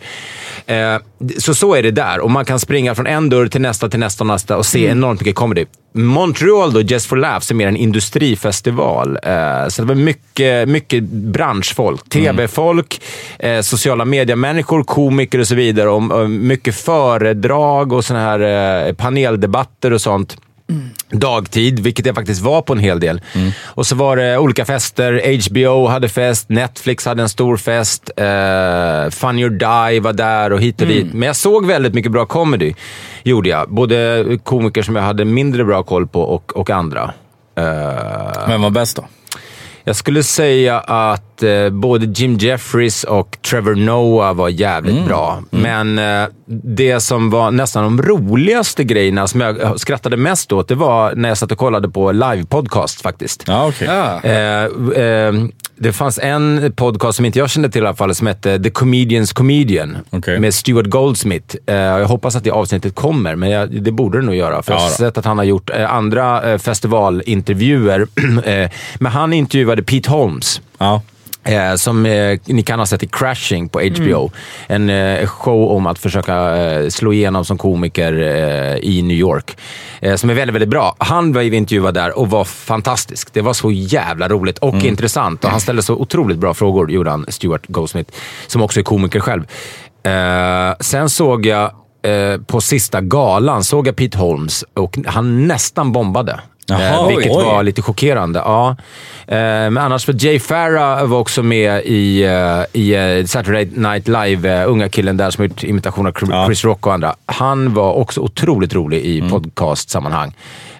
Eh, så så är det där. Och man kan springa från en dörr till nästa, till nästa och nästa och se enormt mycket comedy. Montreal då, Just for Laughs, är mer en industrifestival. Eh, så det var mycket, mycket branschfolk. TV-folk, eh, sociala mediemänniskor, komiker och så vidare. Och, och mycket föredrag och såna här eh, paneldebatter och sånt dagtid, vilket jag faktiskt var på en hel del. Och så var det olika fester. HBO hade fest, Netflix hade en stor fest, eh, Funny or Die var där och hit och dit. Men jag såg väldigt mycket bra comedy, gjorde jag. Både komiker som jag hade mindre bra koll på och, och andra. Eh, Vem var bäst då? Jag skulle säga att eh, både Jim Jeffries och Trevor Noah var jävligt bra. Men eh, det som var nästan de roligaste grejerna som jag skrattade mest åt, det var när jag satt och kollade på live-podcast faktiskt. Ja, okej. Ja. Eh, eh, det fanns en podcast som inte jag kände till i alla fall, som hette The Comedians Comedian Okej. med Stuart Goldsmith. Eh, jag hoppas att det avsnittet kommer, men jag, det borde det nog göra. För jag har Ja sett att han har gjort eh, andra eh, festivalintervjuer. men han intervjuade Pete Holmes. Ja. Eh, som eh, ni kan ha sett i Crashing på HBO. En eh, show om att försöka eh, slå igenom som komiker eh, i New York. Eh, som är väldigt, väldigt bra. Han var ju intervjuad där och var fantastisk. Det var så jävla roligt och intressant. Och han ställde så otroligt bra frågor, gjorde han, Stuart Goldsmith, som också är komiker själv. Sen såg jag på sista galan såg jag Pete Holmes och han nästan bombade. Jaha, eh, vilket oj. var lite chockerande. Ja. Eh, men annars, för Jay Farah var också med i, eh, i Saturday Night Live, unga killen där som gjort imitationer av Chris- Ja. Rock och andra. Han var också otroligt rolig i podcastsammanhang.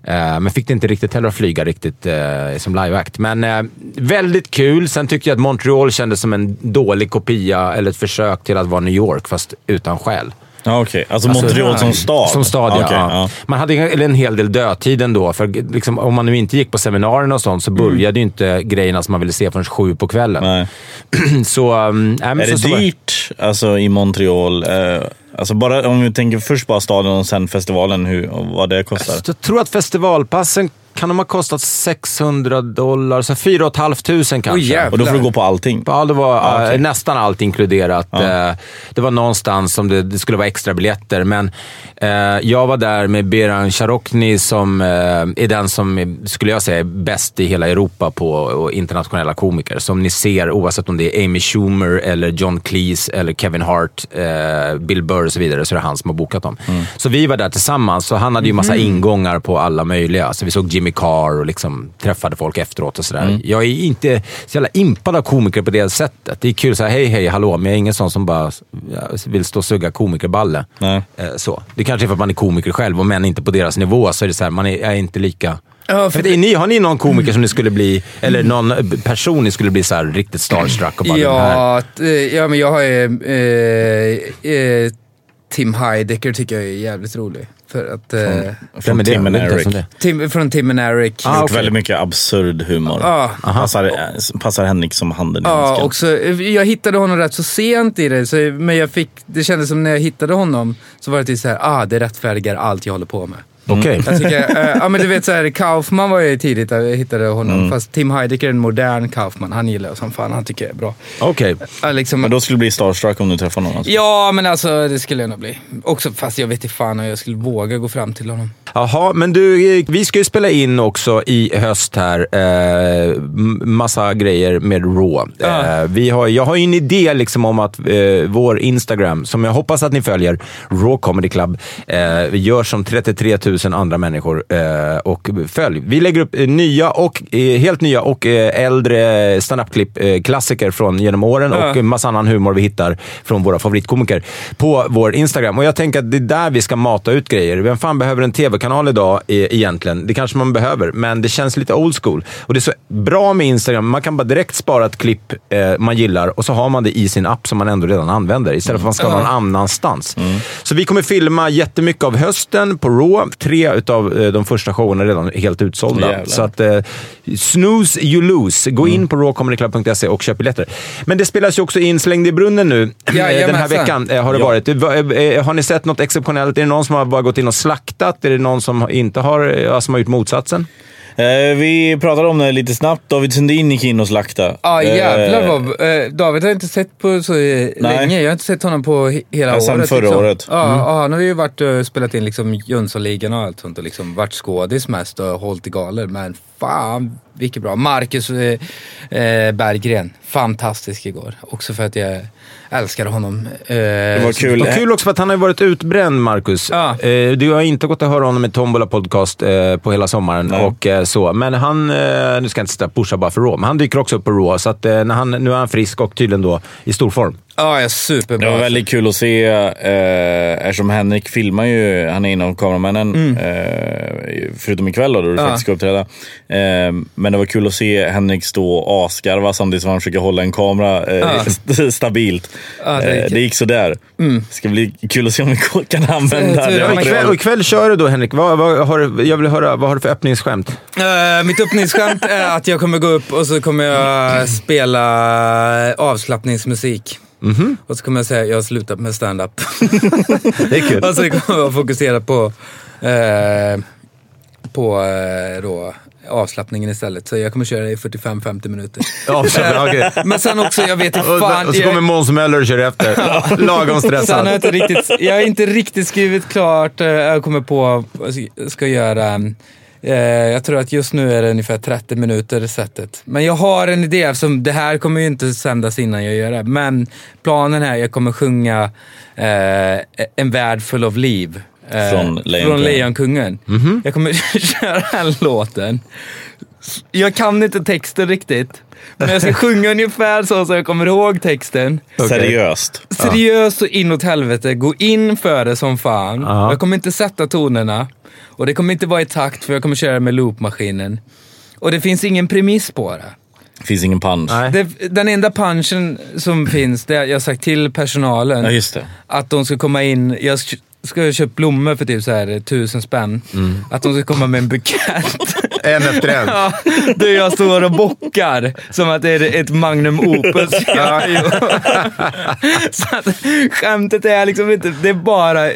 Eh, men fick det inte riktigt heller att flyga riktigt eh, som liveact. Men eh, väldigt kul. Sen tyckte jag att Montreal kändes som en dålig kopia, eller ett försök till att vara New York, fast utan själ. Ja, okej. Alltså, Alltså, Montreal som stad? Som stad, ja. Okej, ja. Man hade en hel del dödtid ändå. För liksom, om man nu inte gick på seminarierna och sånt så började ju inte grejerna som man ville se förrän sju på kvällen. Nej. så, men Är det så, dyrt alltså, i Montreal? Eh, alltså bara, om vi tänker först bara staden och sen festivalen, hur, vad det kostar. Jag tror att festivalpassen kan de ha kostat 600 dollar, så 4 500 kanske. Oj, jävlar. Och då får du gå på allting? Ja, det var okej. eh, nästan allt inkluderat. Ja. Eh, det var någonstans som det, det skulle vara extra biljetter, men eh, jag var där med Beran Charokny som eh, är den som, är, skulle jag säga, är bäst i hela Europa på och internationella komiker. Som ni ser, oavsett om det är Amy Schumer, eller John Cleese, eller Kevin Hart, eh, Bill Burr och så vidare, så är det han som har bokat dem. Mm. Så vi var där tillsammans, så han hade ju massa ingångar på alla möjliga. Så vi såg Jimmy Carr och liksom träffade folk efteråt och sådär. Mm. Jag är inte så jävla impad av komiker på det sättet. Det är kul så här, hej hej, hallå, men jag är ingen sån som bara vill stå och sugga komikerballe. Nej. Eh, så. Det kanske är för att man är komiker själv och men inte på deras nivå, så är det så här, man är, är inte lika... Ja, för är ni, har ni någon komiker som ni skulle bli, eller någon person ni skulle bli så här riktigt starstruck och bara? Ja, eh, ja, men jag har ju... Eh, eh, Tim Heidecker tycker jag är jävligt rolig. För att... Eh, Från är det? Tim and Eric. Tim, från Tim and Eric. Ah, Gjort okej. väldigt mycket absurd humor. Ja. Passar, eh, passar Henrik som handen i Ja, handsken. också, jag hittade honom rätt så sent i det, så, men jag fick, det kändes som när jag hittade honom så var det typ såhär, ah det rättfärdigar allt jag håller på med. Okej. Jag tycker, eh, ja men du vet såhär, Kaufman var ju tidigt där jag hittade honom, fast Tim Heidecker är en modern Kaufman, han gillar jag som fan, han tycker jag är bra. Okej. Ja, liksom, Men då skulle du bli starstruck om du träffar någon? Alltså. Ja, men alltså det skulle jag nog bli. Också fast jag vet inte fan om jag skulle våga gå fram till honom. Jaha, men du, eh, vi ska ju spela in också i höst här. Eh, massa grejer med Raw. Ja. Eh, vi har, jag har ju en idé liksom om att eh, vår Instagram, som jag hoppas att ni följer, Raw Comedy Club, eh, gör som 33 000 andra människor. Eh, och följ. Vi lägger upp eh, nya och eh, helt nya och eh, äldre standup-klipp, klassiker från genom åren Ja. och massa annan humor vi hittar från våra favoritkomiker på vår Instagram. Och jag tänker att det är där vi ska mata ut grejer. Vem fan behöver en tv-kanal idag egentligen? Det kanske man behöver, men det känns lite old school. Och det är så bra med Instagram. Man kan bara direkt spara ett klipp man gillar och så har man det i sin app som man ändå redan använder. Istället för att man ska ha någon annanstans. Så vi kommer filma jättemycket av hösten på Raw. Tre av de första showerna redan helt utsålda. Jävlar. Så att, eh, snooze you lose. Gå in på rawcomedyclub.se och köp biljetter. Men det spelas ju också in Släng i brunnen nu. Eh, Den här veckan eh, har det Ja. varit. Va- eh, Har ni sett något exceptionellt? Är det någon som har bara gått in och slaktat? Är det någon som inte har, eh, som har gjort motsatsen? Eh, vi pratade om det lite snabbt. David Sundin gick in och slaktade. Ja jävlar Eh, vad... Eh, David har jag inte sett på så eh, länge. Jag har inte sett honom på he- hela Ja, sen året. förra liksom. året. Ja, Mm. ja, han har ju varit och spelat in liksom Jönssonligan och allt sånt och liksom varit skådis mest och hållit i galor. Men fan vilket bra. Marcus eh, Berggren, fantastisk igår. Också för att jag älskade honom. Eh, Det var kul. Och kul också för att han har varit utbränd, Marcus. Ja. Eh, du har inte gått att höra honom i Tombola podcast eh, på hela sommaren. Nej. Och, så. Men han, nu ska jag inte sitta och pusha bara för Raw, men han dyker också upp på Raw. Så att, när han, nu är han frisk och tydligen då i stor form. Ja, jag är Det superbra. var väldigt kul att se, eh, eftersom Henrik filmar ju, han är en av kameramännen, eh, förutom ikväll då, då du Mm. Ja. faktiskt ska uppträda. Eh, men det var kul att se Henrik stå och asgarva samtidigt som han försöker försöka hålla en kamera eh, Ja. st- stabilt. Ja, det är eh, det gick sådär. Mm. Det ska bli kul att se om vi kan använda det. Och ikväll, och ikväll kör du då Henrik. Vad, vad har du, jag vill höra, vad har du för öppningsskämt? Eh, mitt öppningsskämt är att jag kommer gå upp och så kommer jag spela avslappningsmusik. Mhm. Och så kommer jag säga att jag har slutat med stand-up. Det är kul. och så kommer jag vara fokuserad på, eh, på eh, då, avslappningen istället. Så jag kommer köra i 45-50 minuter. Ja, bra, okej. Men sen också, jag vet inte fan. och så kommer Måns Möller och kör efter. Lagom Sen har jag, stressad. inte riktigt, jag har inte riktigt skrivit klart. eh, Jag kommer på ska göra. Eh, Jag tror att just nu är det ungefär 30 minuter setet. Men jag har en idé eftersom det här kommer ju inte sändas innan jag gör det. Men planen är att jag kommer sjunga eh, En värld full av liv. eh, Från Lejonkungen. Från Lejonkungen. Jag kommer köra den låten. Jag kan inte texten riktigt. Men jag ska sjunga ungefär så som jag kommer ihåg texten. Seriöst. Seriöst och inåt helvete. Gå in för det som fan. Ja. Jag kommer inte sätta tonerna. Och det kommer inte vara i takt för jag kommer köra med loopmaskinen. Och det finns ingen premiss på det. Finns ingen punch. Nej. det den enda punchen som finns, det är att jag sagt till personalen Ja, just det. att de ska komma in. Jag sk- ska ha köpt blommor för typ så här tusen spänn. Mm. Att de ska komma med en bukett. En efter en. Ja, där jag står och bockar som att det är ett magnum opus. Så att skämtet är liksom inte, det är bara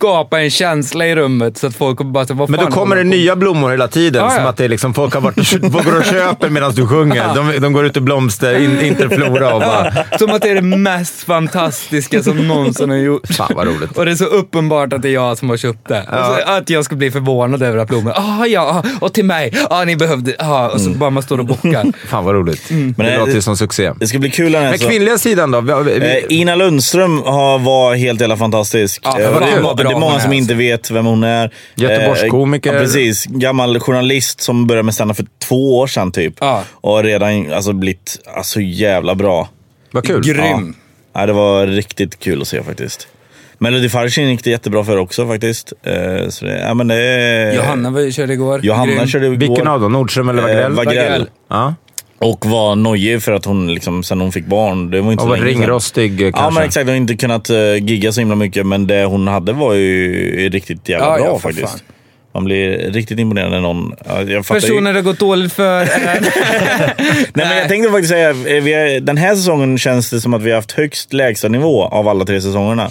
skapa en känsla i rummet så att folk kommer bara säga, vad Men då fan kommer det på nya blommor hela tiden. Ja, ja. Som att det är liksom, folk har varit och, folk går och köper medan du sjunger. De, de går ut i blomster, in, interflora och bara... Ja, som att det är det mest fantastiska som någonsin har gjorts. Fan vad roligt. Och det är så uppenbart att det är jag som har köpt det. Och så att jag ska bli förvånad över att blommor, ah ja, och till mig, ah ni behövde, ah, och så bara man står och bockar. Fan vad roligt. Mm. Men det det- låter ju som succé. Det ska bli kul. när Men alltså- kvinnliga sidan då? Vi- vi- Eh, Ina Lundström har, var helt jävla fantastisk. Ja, Eh, vad det, är, kul. Det är många som inte vet vem hon är. Göteborgskomiker. Eh, ja, precis. Gammal journalist som började med stand för två år sedan typ. Ja. Och har redan alltså, blivit alltså, jävla bra. Vad kul. Grym. Ja, det var riktigt kul att se faktiskt. Melodifardien gick det jättebra för också faktiskt. Eh, så det, ja, men det, Johanna körde igår. Johanna Grym. körde igår. Vilken av dem? Nordström eller Wagrell? Eh, Wagrell. Wagrell. Ja. Och var nojig för att hon liksom, sen hon fick barn, det var inte Och var ringrostig eh, Ja kanske. men exakt, hon har inte kunnat uh, gigga så himla mycket men det hon hade var ju riktigt jävla Ja, bra ja, faktiskt. fan. Man blir riktigt imponerad när någon... Ja, jag fattar ju- Personer det har gått dåligt för. eh, Nej, men jag tänkte faktiskt säga, eh, vi har, den här säsongen känns det som att vi har haft högst lägsta nivå av alla tre säsongerna.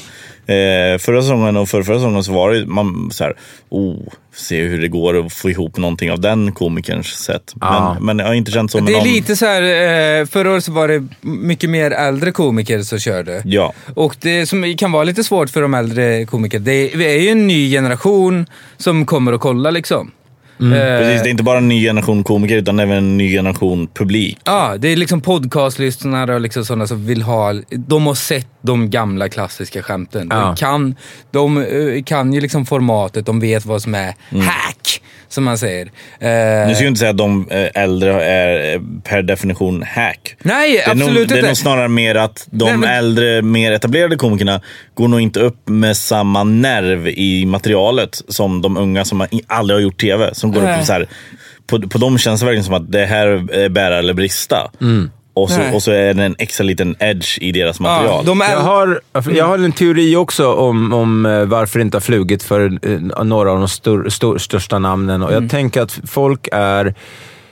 Eh, förra säsongen och förra, förra säsongen så var det man så här, oh, se hur det går att få ihop någonting av den komikerns sätt. Ja. Men, men jag har inte känt så med Det är någon. lite så här, eh, förra året så var det mycket mer äldre komiker som körde. Ja. Och det som kan vara lite svårt för de äldre komiker, det är ju en ny generation som kommer och kollar liksom. Eh, Precis, det är inte bara en ny generation komiker utan även en ny generation publik. Ja, det är liksom podcastlyssnare och liksom sådana som vill ha, de har sett de gamla klassiska skämten. Ja. De, kan, de eh, kan ju liksom formatet, de vet vad som är Mm. hack, som man säger. Eh, Nu ska jag inte säga att de eh, äldre är eh, per definition hack. Nej, Det är, nog, absolut det är nog snarare mer att de Nej, men- äldre, mer etablerade komikerna går nog inte upp med samma nerv i materialet som de unga som aldrig har gjort tv. Som går Nej. upp så här, på, på dem känns det verkligen som att det här är bära eller brista. Och, så, och så är det en extra liten edge i deras material. ja, de är, Jag har, jag har en teori också om, om eh, varför det inte har flugit för eh, några av de stor, stor, största namnen. Och jag tänker att folk är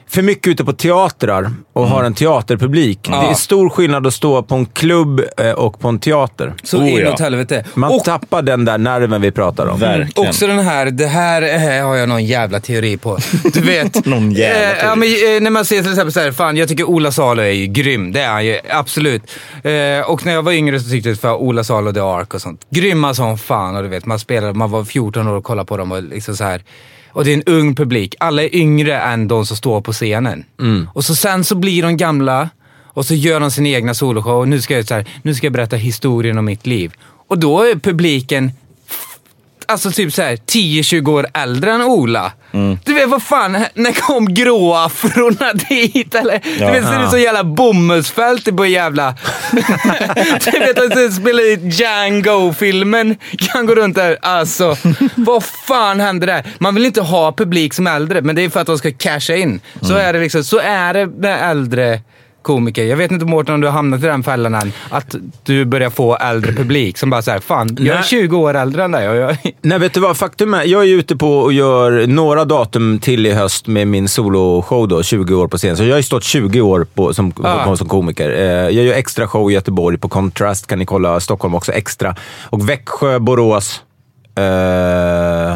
för mycket ute på teatrar och har en teaterpublik. Det är stor skillnad att stå på en klubb eh, och på en teater. så Oh, ja. inåt helvete. Man och tappar den där nerven vi pratar om. Verkligen. Också den här, det här eh, har jag någon jävla teori på. Du vet. Någon jävla eh, ja, men, eh, när man ser till exempel så här, fan jag tycker Ola Salo är ju grym. Det är han ju, absolut. Eh, och när jag var yngre så tyckte jag för Ola Salo The Ark och sånt. Grymma som fan. Och du vet, man spelade, man var 14 år och kollade på dem och liksom så här. Och det är en ung publik. Alla är yngre än de som står på scenen. Och så sen så blir de gamla och så gör de sin egna soloshow. Och nu ska jag, så här, nu ska jag berätta historien om mitt liv. Och då är publiken alltså typ så här 10-20 år äldre än Ola. Du vet vad fan, när kom gråafrorna dit? Eller, Ja. du vet, så är det så jävla bomullsfält på jävla... du vet att du spelar i Django-filmen, kan gå runt där. Alltså, vad fan händer där? Man vill inte ha publik som äldre, men det är för att de ska casha in. Så är det liksom, så är det med äldre komiker. Jag vet inte Mårten om du har hamnat i den fällan än. Att du börjar få äldre publik som bara säger fan, jag är Nej. 20 år äldre än dig jag... Nej, vet du vad? Faktum är, jag är ute på och gör några datum till i höst med min soloshow då, 20 år på scen. Så jag har ju stått 20 år på, som, Ah. som komiker. Eh, jag gör extra show i Göteborg på Contrast, kan ni kolla. Stockholm också extra. Och Växjö, Borås. Eh,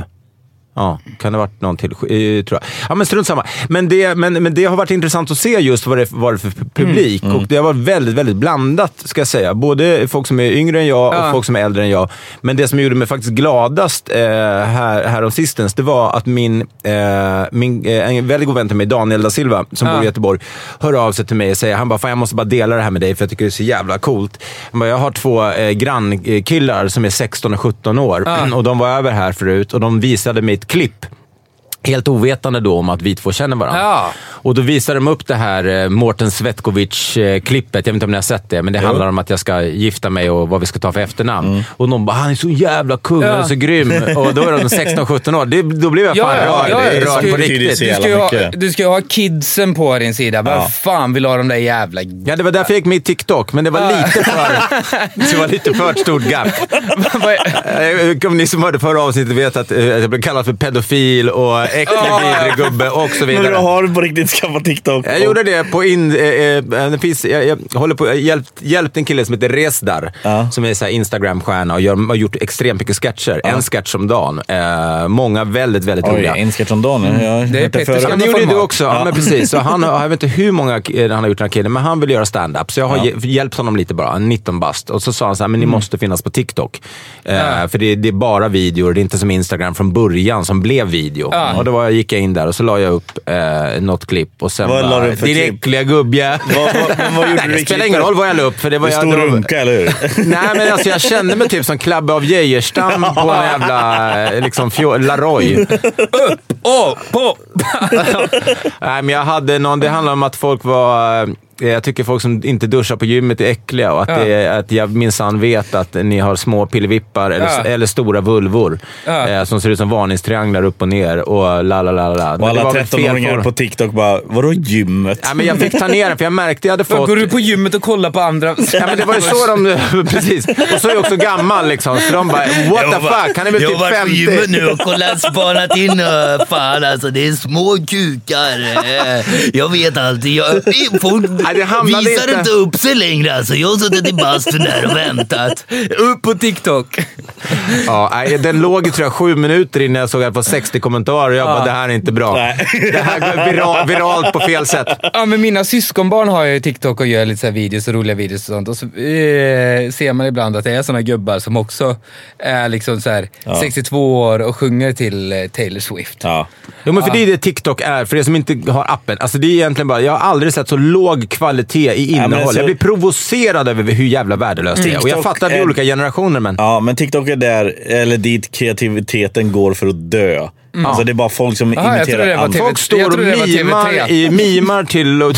Ja, kan det ha varit någon till? Eh, tror jag. Ja, men strunt samma. Men det, men, men det har varit intressant att se just vad det var för publik. Mm. Och det har varit väldigt, väldigt blandat, ska jag säga. Både folk som är yngre än jag Ja. och folk som är äldre än jag. Men det som gjorde mig faktiskt gladast eh, här, här sistens, det var att min, eh, min eh, en väldigt god vän till mig, Daniel da Silva, som Ja. bor i Göteborg, hör av sig till mig och säger, han bara, fan jag måste bara dela det här med dig för jag tycker det är så jävla coolt. Han bara, jag har två eh, grannkillar som är 16 och 17 år Ja. och de var över här förut och de visade mig ett klipp Helt ovetande då om att vi två känner varandra. Ja. Och då visar de upp det här eh, Mårten Svetkovic-klippet. Jag vet inte om ni har sett det, men det handlar om att jag ska gifta mig och vad vi ska ta för efternamn. Och någon bara, han är så jävla kung, Ja. han är så grym. och då är de 16-17 år. Det, då blev jag fan rörd, rörd Ska på riktigt. Du ska, ju ha, du ska ju ha kidsen på din sida. Vad fan vill ha de där jävla... Ja, det var därför jag gick med i TikTok, men det var lite för, det var lite för ett stort gap. Eh, Om ni som hörde förra avsnittet vet att eh, jag blev kallad för pedofil och äcklig, vidrig gubbe och så Men vidare. du har på riktigt skaffat TikTok? Jag gjorde det på in... Eh, eh, finns, jag, jag håller på, jag hjälpt, hjälpt en kille som heter Resdar, Ja. som är Instagram-stjärna och gör, har gjort extremt mycket sketcher. En sketch om dagen. Eh, många väldigt, väldigt Oj, roliga. en sketch om dagen. Jag har Det är. Ja, gamla det gjorde du också. Ja. men precis. Så han, jag vet inte hur många eh, han har gjort den här killen, men han vill göra stand-up. Så jag har hj- hjälpt honom lite bara, 19 bast. Och så sa han så här, men ni måste finnas på TikTok. Eh, För det, det är bara videor, det är inte som Instagram från början som blev video. Och då var, gick jag in där och så la jag upp eh, något klipp och sen Vad bara, du din äckliga gubbjä. Vad- vad- men vad gjorde Nej, du det spelar ingen roll vad jag la upp. För det var jag, stod det var- runka, eller hur? Nej, men alltså jag kände mig typ som Klabbe av Geijerstam på en jävla eh, liksom, Laroy. Åh, på! Nej, men jag hade någon, det handlar om att folk var... eh, Jag tycker folk som inte duschar på gymmet är äckliga och att, Ja. det, är- att jag minsann vet att ni har små pillevippar eller, Ja. eller stora vulvor Ja. eh, som ser ut som varningstrianglar upp och ner och la la la la, Och alla var väl fel 13-åringar form. på TikTok bara, vadå gymmet? Ja, men jag fick ta ner den för jag märkte jag hade fått... Går du på gymmet och kollar på andra? Ja, men det var ju så de... Precis. Och så är jag också gammal liksom. Så de bara, what the fuck? Han är väl jag typ har varit på gymmet 50? nu och kollat, spanat in. uh, Fan alltså, det är små kukar. Jag vet alltid. Jag, folk Nej, det visar inte- inte upp sig längre alltså. Jag har suttit i bastun där och väntat. Upp på TikTok. Ja, nej, den låg ju tror jag sju minuter innan jag såg att det var 60 kommentarer och jag bara, det här är inte bra. Nej. Det här går viral, viralt på fel sätt. Ja, men mina syskonbarn har ju TikTok och gör lite så här videos och roliga videos och sånt. Och så eh, ser man ibland att det är såna gubbar som också är liksom så här 62 år och sjunger till eh, Taylor Swift. Ja. Jo, men för det är det TikTok är, för er som inte har appen. Alltså det är egentligen bara, jag har aldrig sett så låg kvalitet i innehåll. så- Jag blir provocerad över hur jävla värdelöst det är. Och jag fattar att vi är är- olika generationer, men... Ja, men TikTok är där, eller dit kreativiteten går för att dö. Alltså det är bara folk som trodde imiterar allt. TV Folk står jag och trodde det var mimar, TV3. i, mimar, till,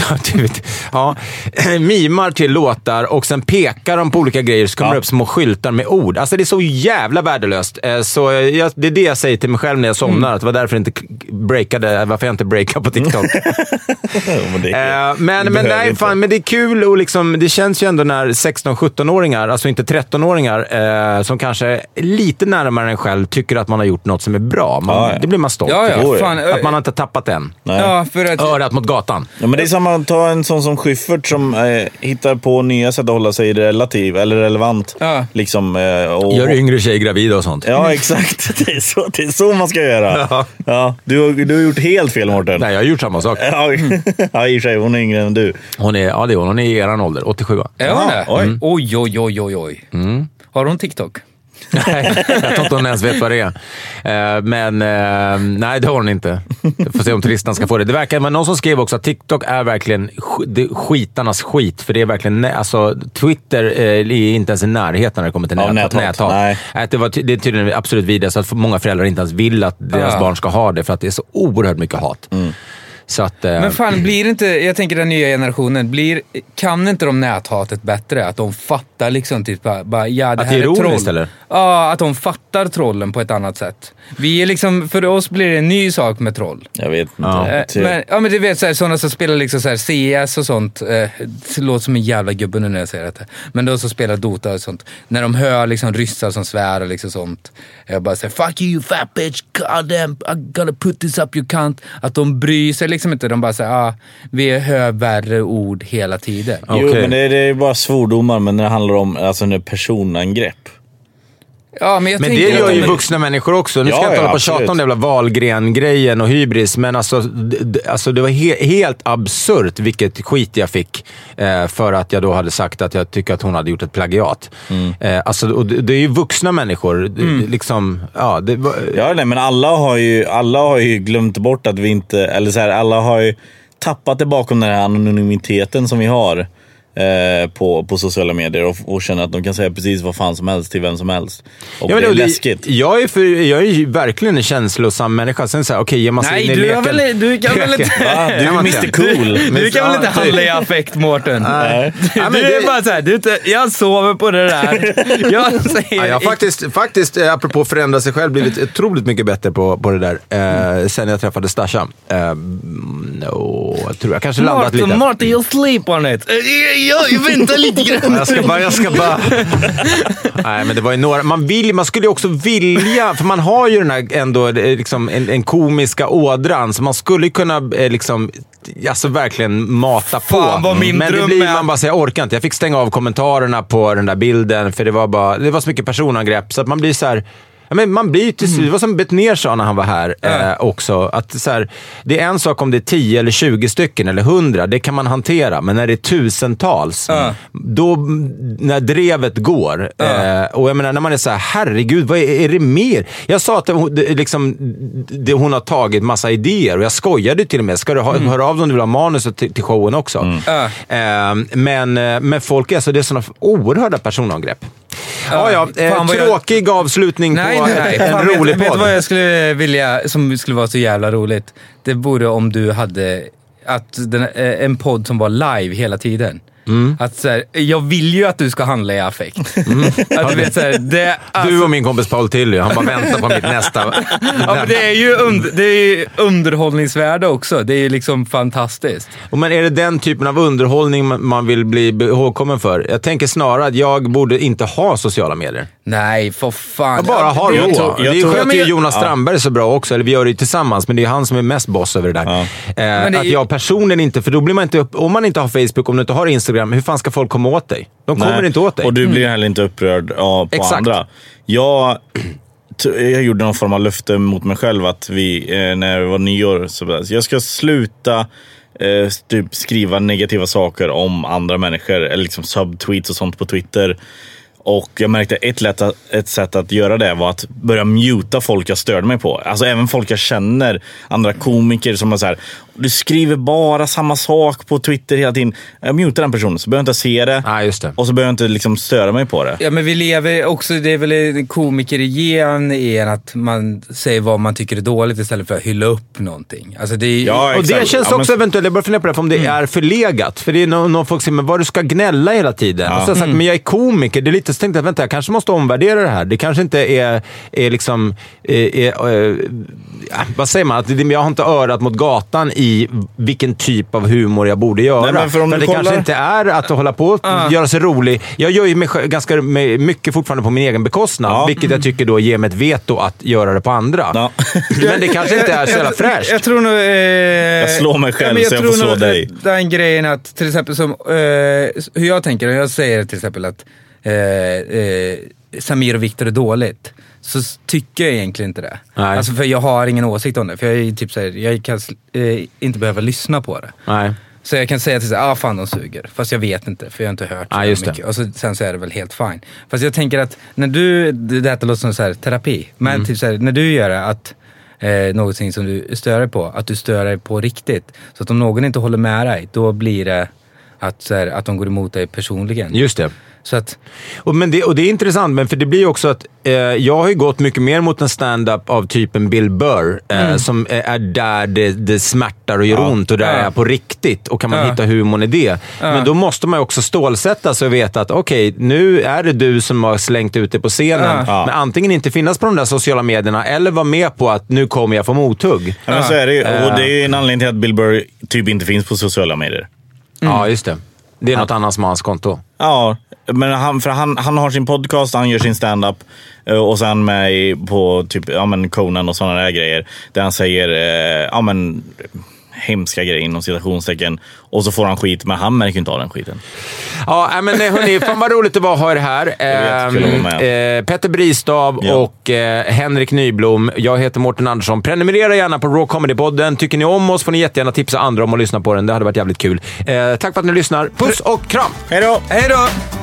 ja, mimar till låtar och sen pekar de på olika grejer så kommer Ja. det upp små skyltar med ord. Alltså det är så jävla värdelöst. Eh, Så eh, jag, det är det jag säger till mig själv när jag somnar. Mm. Att det var därför jag inte breakade, varför jag inte breakade på TikTok. Men det är- Eh, men, nej, fan, men det är kul och liksom, det känns ju ändå när 16-17-åringar, alltså inte 13-åringar, eh, som kanske är lite närmare en själv, tycker att man har gjort något som är bra. Man, Ja, ja. Det blir man stolt Ja, ja. Fan, Att man har inte tappat än. Nej. Ja, för att... Örat mot gatan. Ja, men det är samma, ta en sån som Schyffert som eh, hittar på nya sätt att hålla sig relativ, eller relevant. Ja. Liksom, eh, och, Gör yngre tjejer gravida och sånt. Ja, exakt. Det är, så, det är så man ska göra. Ja. Ja. du, har, du har gjort helt fel, Mårten. Nej, jag har gjort samma sak. Ja, ja, i och för sig. Hon är yngre än du. Hon är, ja, det är hon. Hon är i eran ålder. 87 va? Är hon det? oj. Oj, oj, oj, oj, oj. Har hon TikTok? Nej, jag tror inte hon ens vet vad det är. Eh, Men eh, nej, det har hon inte. Vi får se om Tristan ska få det. Det verkar men någon som skrev också att TikTok är verkligen skitarnas skit. För det är verkligen, alltså Twitter eh, är inte ens i närheten när det kommer till nät, näthat. näthat. Nej. Att det, var, det är tydligen absolut vidare så att många föräldrar inte ens vill att deras Ah. barn ska ha det för att det är så oerhört mycket hat. Så att, eh, Men fan, blir inte, jag tänker den nya generationen, blir, kan inte de näthatet bättre? Att de fattar liksom typ bara, ja det Att här det är är troll. eller? Ja, att de fattar trollen på ett annat sätt. Vi är liksom, för oss blir det en ny sak med troll. Jag vet inte. Ja. Typ. men, ja men du vet såhär, sådana som spelar liksom såhär CS och sånt. Eh, det låter som en jävla gubbe nu när jag säger det. Men de som spelar Dota och sånt. När de hör liksom ryssar som svär och liksom sånt. Jag bara säger fuck you you fat bitch, god damn, I'm gonna put this up you cunt. Att de bryr sig liksom inte. De bara säger ah, vi hör värre ord hela tiden. Jo, Okej. men det är, det är bara svordomar, men när det handlar om alltså, personangrepp. Ja, men jag Men det gör ju vuxna människor också. Nu ska Ja, jag inte ja, hålla på och tjata om det jävla Wahlgren-grejen och hybris, men alltså, d- d- alltså det var he helt absurt vilket skit jag fick eh, för att jag då hade sagt att jag tycker att hon hade gjort ett plagiat. Mm. Eh, alltså, och det, det är ju vuxna människor. Det- Mm. Liksom, ja, det, Ja, nej, men alla har, ju, alla har ju glömt bort att vi inte... Eller så här, alla har ju tappat det bakom den här anonymiteten som vi har eh, på, på sociala medier och, och känner att de kan säga precis vad fan som helst till vem som helst. Och Ja, det är det- läskigt. Jag är, för, jag är ju verkligen en känslosam människa. Sen såhär, okej, ger man sig Nej, in i du, leken... väl, du kan väl inte... Va? Du är Mr? Cool. Du kan väl inte Ja, handla typ. i affekt, Mårten? Nej. Ja, men du är det- bara såhär, du, inte- jag sover på det där. Jag säger... Ja, jag har faktiskt, faktiskt eh, apropå att förändra sig själv, blivit otroligt mycket bättre på, på det där eh, sen jag träffade Stasha. Eh, mm, och jag tror jag kanske landat lite. Martin, Martin, you sleep on it. Jag, jag väntar lite grann. Jag ska bara, jag ska bara... Nej, men det var ju några... Man, vill, man skulle ju också vilja, för man har ju den här ändå eh, liksom, en, en komiska ådran, så man skulle kunna eh, liksom, alltså verkligen mata på. Fan, min men det blir man bara säger, jag orkar inte. Jag fick stänga av kommentarerna på den där bilden, för det var, bara, det var så mycket personangrepp, så att man blir så här... Ja, men man blir ju till slut, det var som Betnér sa när han var här eh, också, att så här, det är en sak om det är 10 eller 20 stycken eller 100, det kan man hantera. Men när det är tusentals, då, när drevet går, eh, och jag menar när man är så här, herregud, vad är, är det mer? Jag sa att hon, det, liksom, det, hon har tagit massa idéer och jag skojade till och med. Ska du ha, höra av dig om du vill ha manuset till, till showen också? Ja. Eh, men, men folk är, alltså, det är sådana oerhörda personangrepp. Ja, ja. Eh, Fan, jag- tråkig avslutning Nej, på nej, nej. en Fan, rolig vet, vet podd. du vad jag skulle vilja, som skulle vara så jävla roligt? Det vore om du hade att den, eh, en podd som var live hela tiden. Mm. Att så här, jag vill ju att du ska handla i affekt. Att du vet, så här, det, alltså, Du och min kompis Paul Tilly, han bara väntar på mitt nästa. ja, men det är ju und, det är ju underhållningsvärde också. Det är ju liksom fantastiskt. Och Men är det den typen av underhållning man- vill bli ihågkommen för? Jag tänker snarare att jag borde inte ha sociala medier. Nej, för fan. Jag bara har tror- jag Det men ju jag- Jonas Strandberg så bra också. Eller vi gör det ju tillsammans, men det är han som är mest boss över det där. Ja. Eh, det är att jag personligen inte, för då blir man inte upp, om man inte har Facebook, om du inte har Instagram, hur fan ska folk komma åt dig? De kommer Nej. inte åt dig. Och du blir heller inte upprörd ja, på Exakt. andra. Jag, jag gjorde någon form av löfte mot mig själv att vi, eh, när det var nyår, så jag ska sluta eh, typ skriva negativa saker om andra människor. Eller liksom subtweets och sånt på Twitter. Och jag märkte ett, lätt, ett sätt att göra det var att börja muta folk jag störde mig på. Alltså även folk jag känner. Andra komiker som är så här. Du skriver bara samma sak på Twitter hela tiden. Jag mutar den personen så behöver jag inte se det. Nej, just det. Och så behöver jag inte liksom störa mig på det. Ja, men vi lever också, det är väl komiker igen i en att man säger vad man tycker är dåligt istället för att hylla upp någonting. Alltså det är, Ja, Och det känns Ja, men- också eventuellt, jag börjar fundera på det, för om det är förlegat. För det är någon, någon folk säger, men vad du ska gnälla hela tiden. Och så har jag sagt, men jag är komiker. Det är lite så tänkte jag, vänta, jag kanske måste omvärdera det här. Det kanske inte är, är liksom, är, är, är, ja, vad säger man? Att det, jag har inte örat mot gatan i vilken typ av humor jag borde göra. Nej, men för om du det kollar- kanske inte är att hålla på och göra sig rolig. Jag gör ju mig ganska mycket fortfarande på min egen bekostnad, Ja. vilket jag tycker då ger mig ett veto att göra det på andra. Ja. Men det kanske inte är så jävla fräscht. Jag tror nog... Eh, jag slår mig själv, så jag får slå dig. Den grejen att, till exempel som, eh, hur jag tänker, jag säger till exempel att eh, eh, Samir och Viktor är dåligt. Så tycker jag egentligen inte det. Nej. Alltså för jag har ingen åsikt om det. För jag, är typ så här, jag kan eh, inte behöva lyssna på det. Nej. Så jag kan säga till sig, ah fan de suger. Fast jag vet inte, för jag har inte hört så det. mycket. Och så, sen så är det väl helt fine. Fast jag tänker att när du, det det här låter som så här, terapi. Men Mm. typ så här, när du gör det, att eh, någonting som du stör dig på, att du stör dig på riktigt. Så att om någon inte håller med dig, då blir det att, så här, att de går emot dig personligen. Just det. Så att, Och, men det, och det är intressant, men för det blir ju också att eh, jag har ju gått mycket mer mot en stand-up av typen Bill Burr, eh, Mm. som är, är där det, det smärtar och gör Ja. ont och där Ja. är på riktigt. Och kan man Ja. hitta humorn i det. Men då måste man ju också stålsätta sig och veta att okej, nu är det du som har slängt ut det på scenen. Ja. Men antingen inte finnas på de där sociala medierna eller vara med på att nu kommer jag få mothugg. Ja, men så är det ju. Eh. Och det är ju en anledning till att Bill Burr typ inte finns på sociala medier. Ja, just det. Det är något annat som har hans konto. Ja, men han, för han, han har sin podcast, han gör sin standup eh, och sen med på typ, ja, men Conan och sådana där grejer. Där han säger eh, ja, men, hemska grejer inom citationstecken. Och så får han skit, men han märker inte av den skiten. Ja, nej, men eh, hörni, fan vad roligt det var att ha er här. med. Eh, Petter Bristav Ja. och eh, Henrik Nyblom. Jag heter Mårten Andersson. Prenumerera gärna på Raw Comedy-podden. Tycker ni om oss får ni jättegärna tipsa andra om att lyssna på den. Det hade varit jävligt kul. Eh, tack för att ni lyssnar. Puss och kram! Hej då! hej då!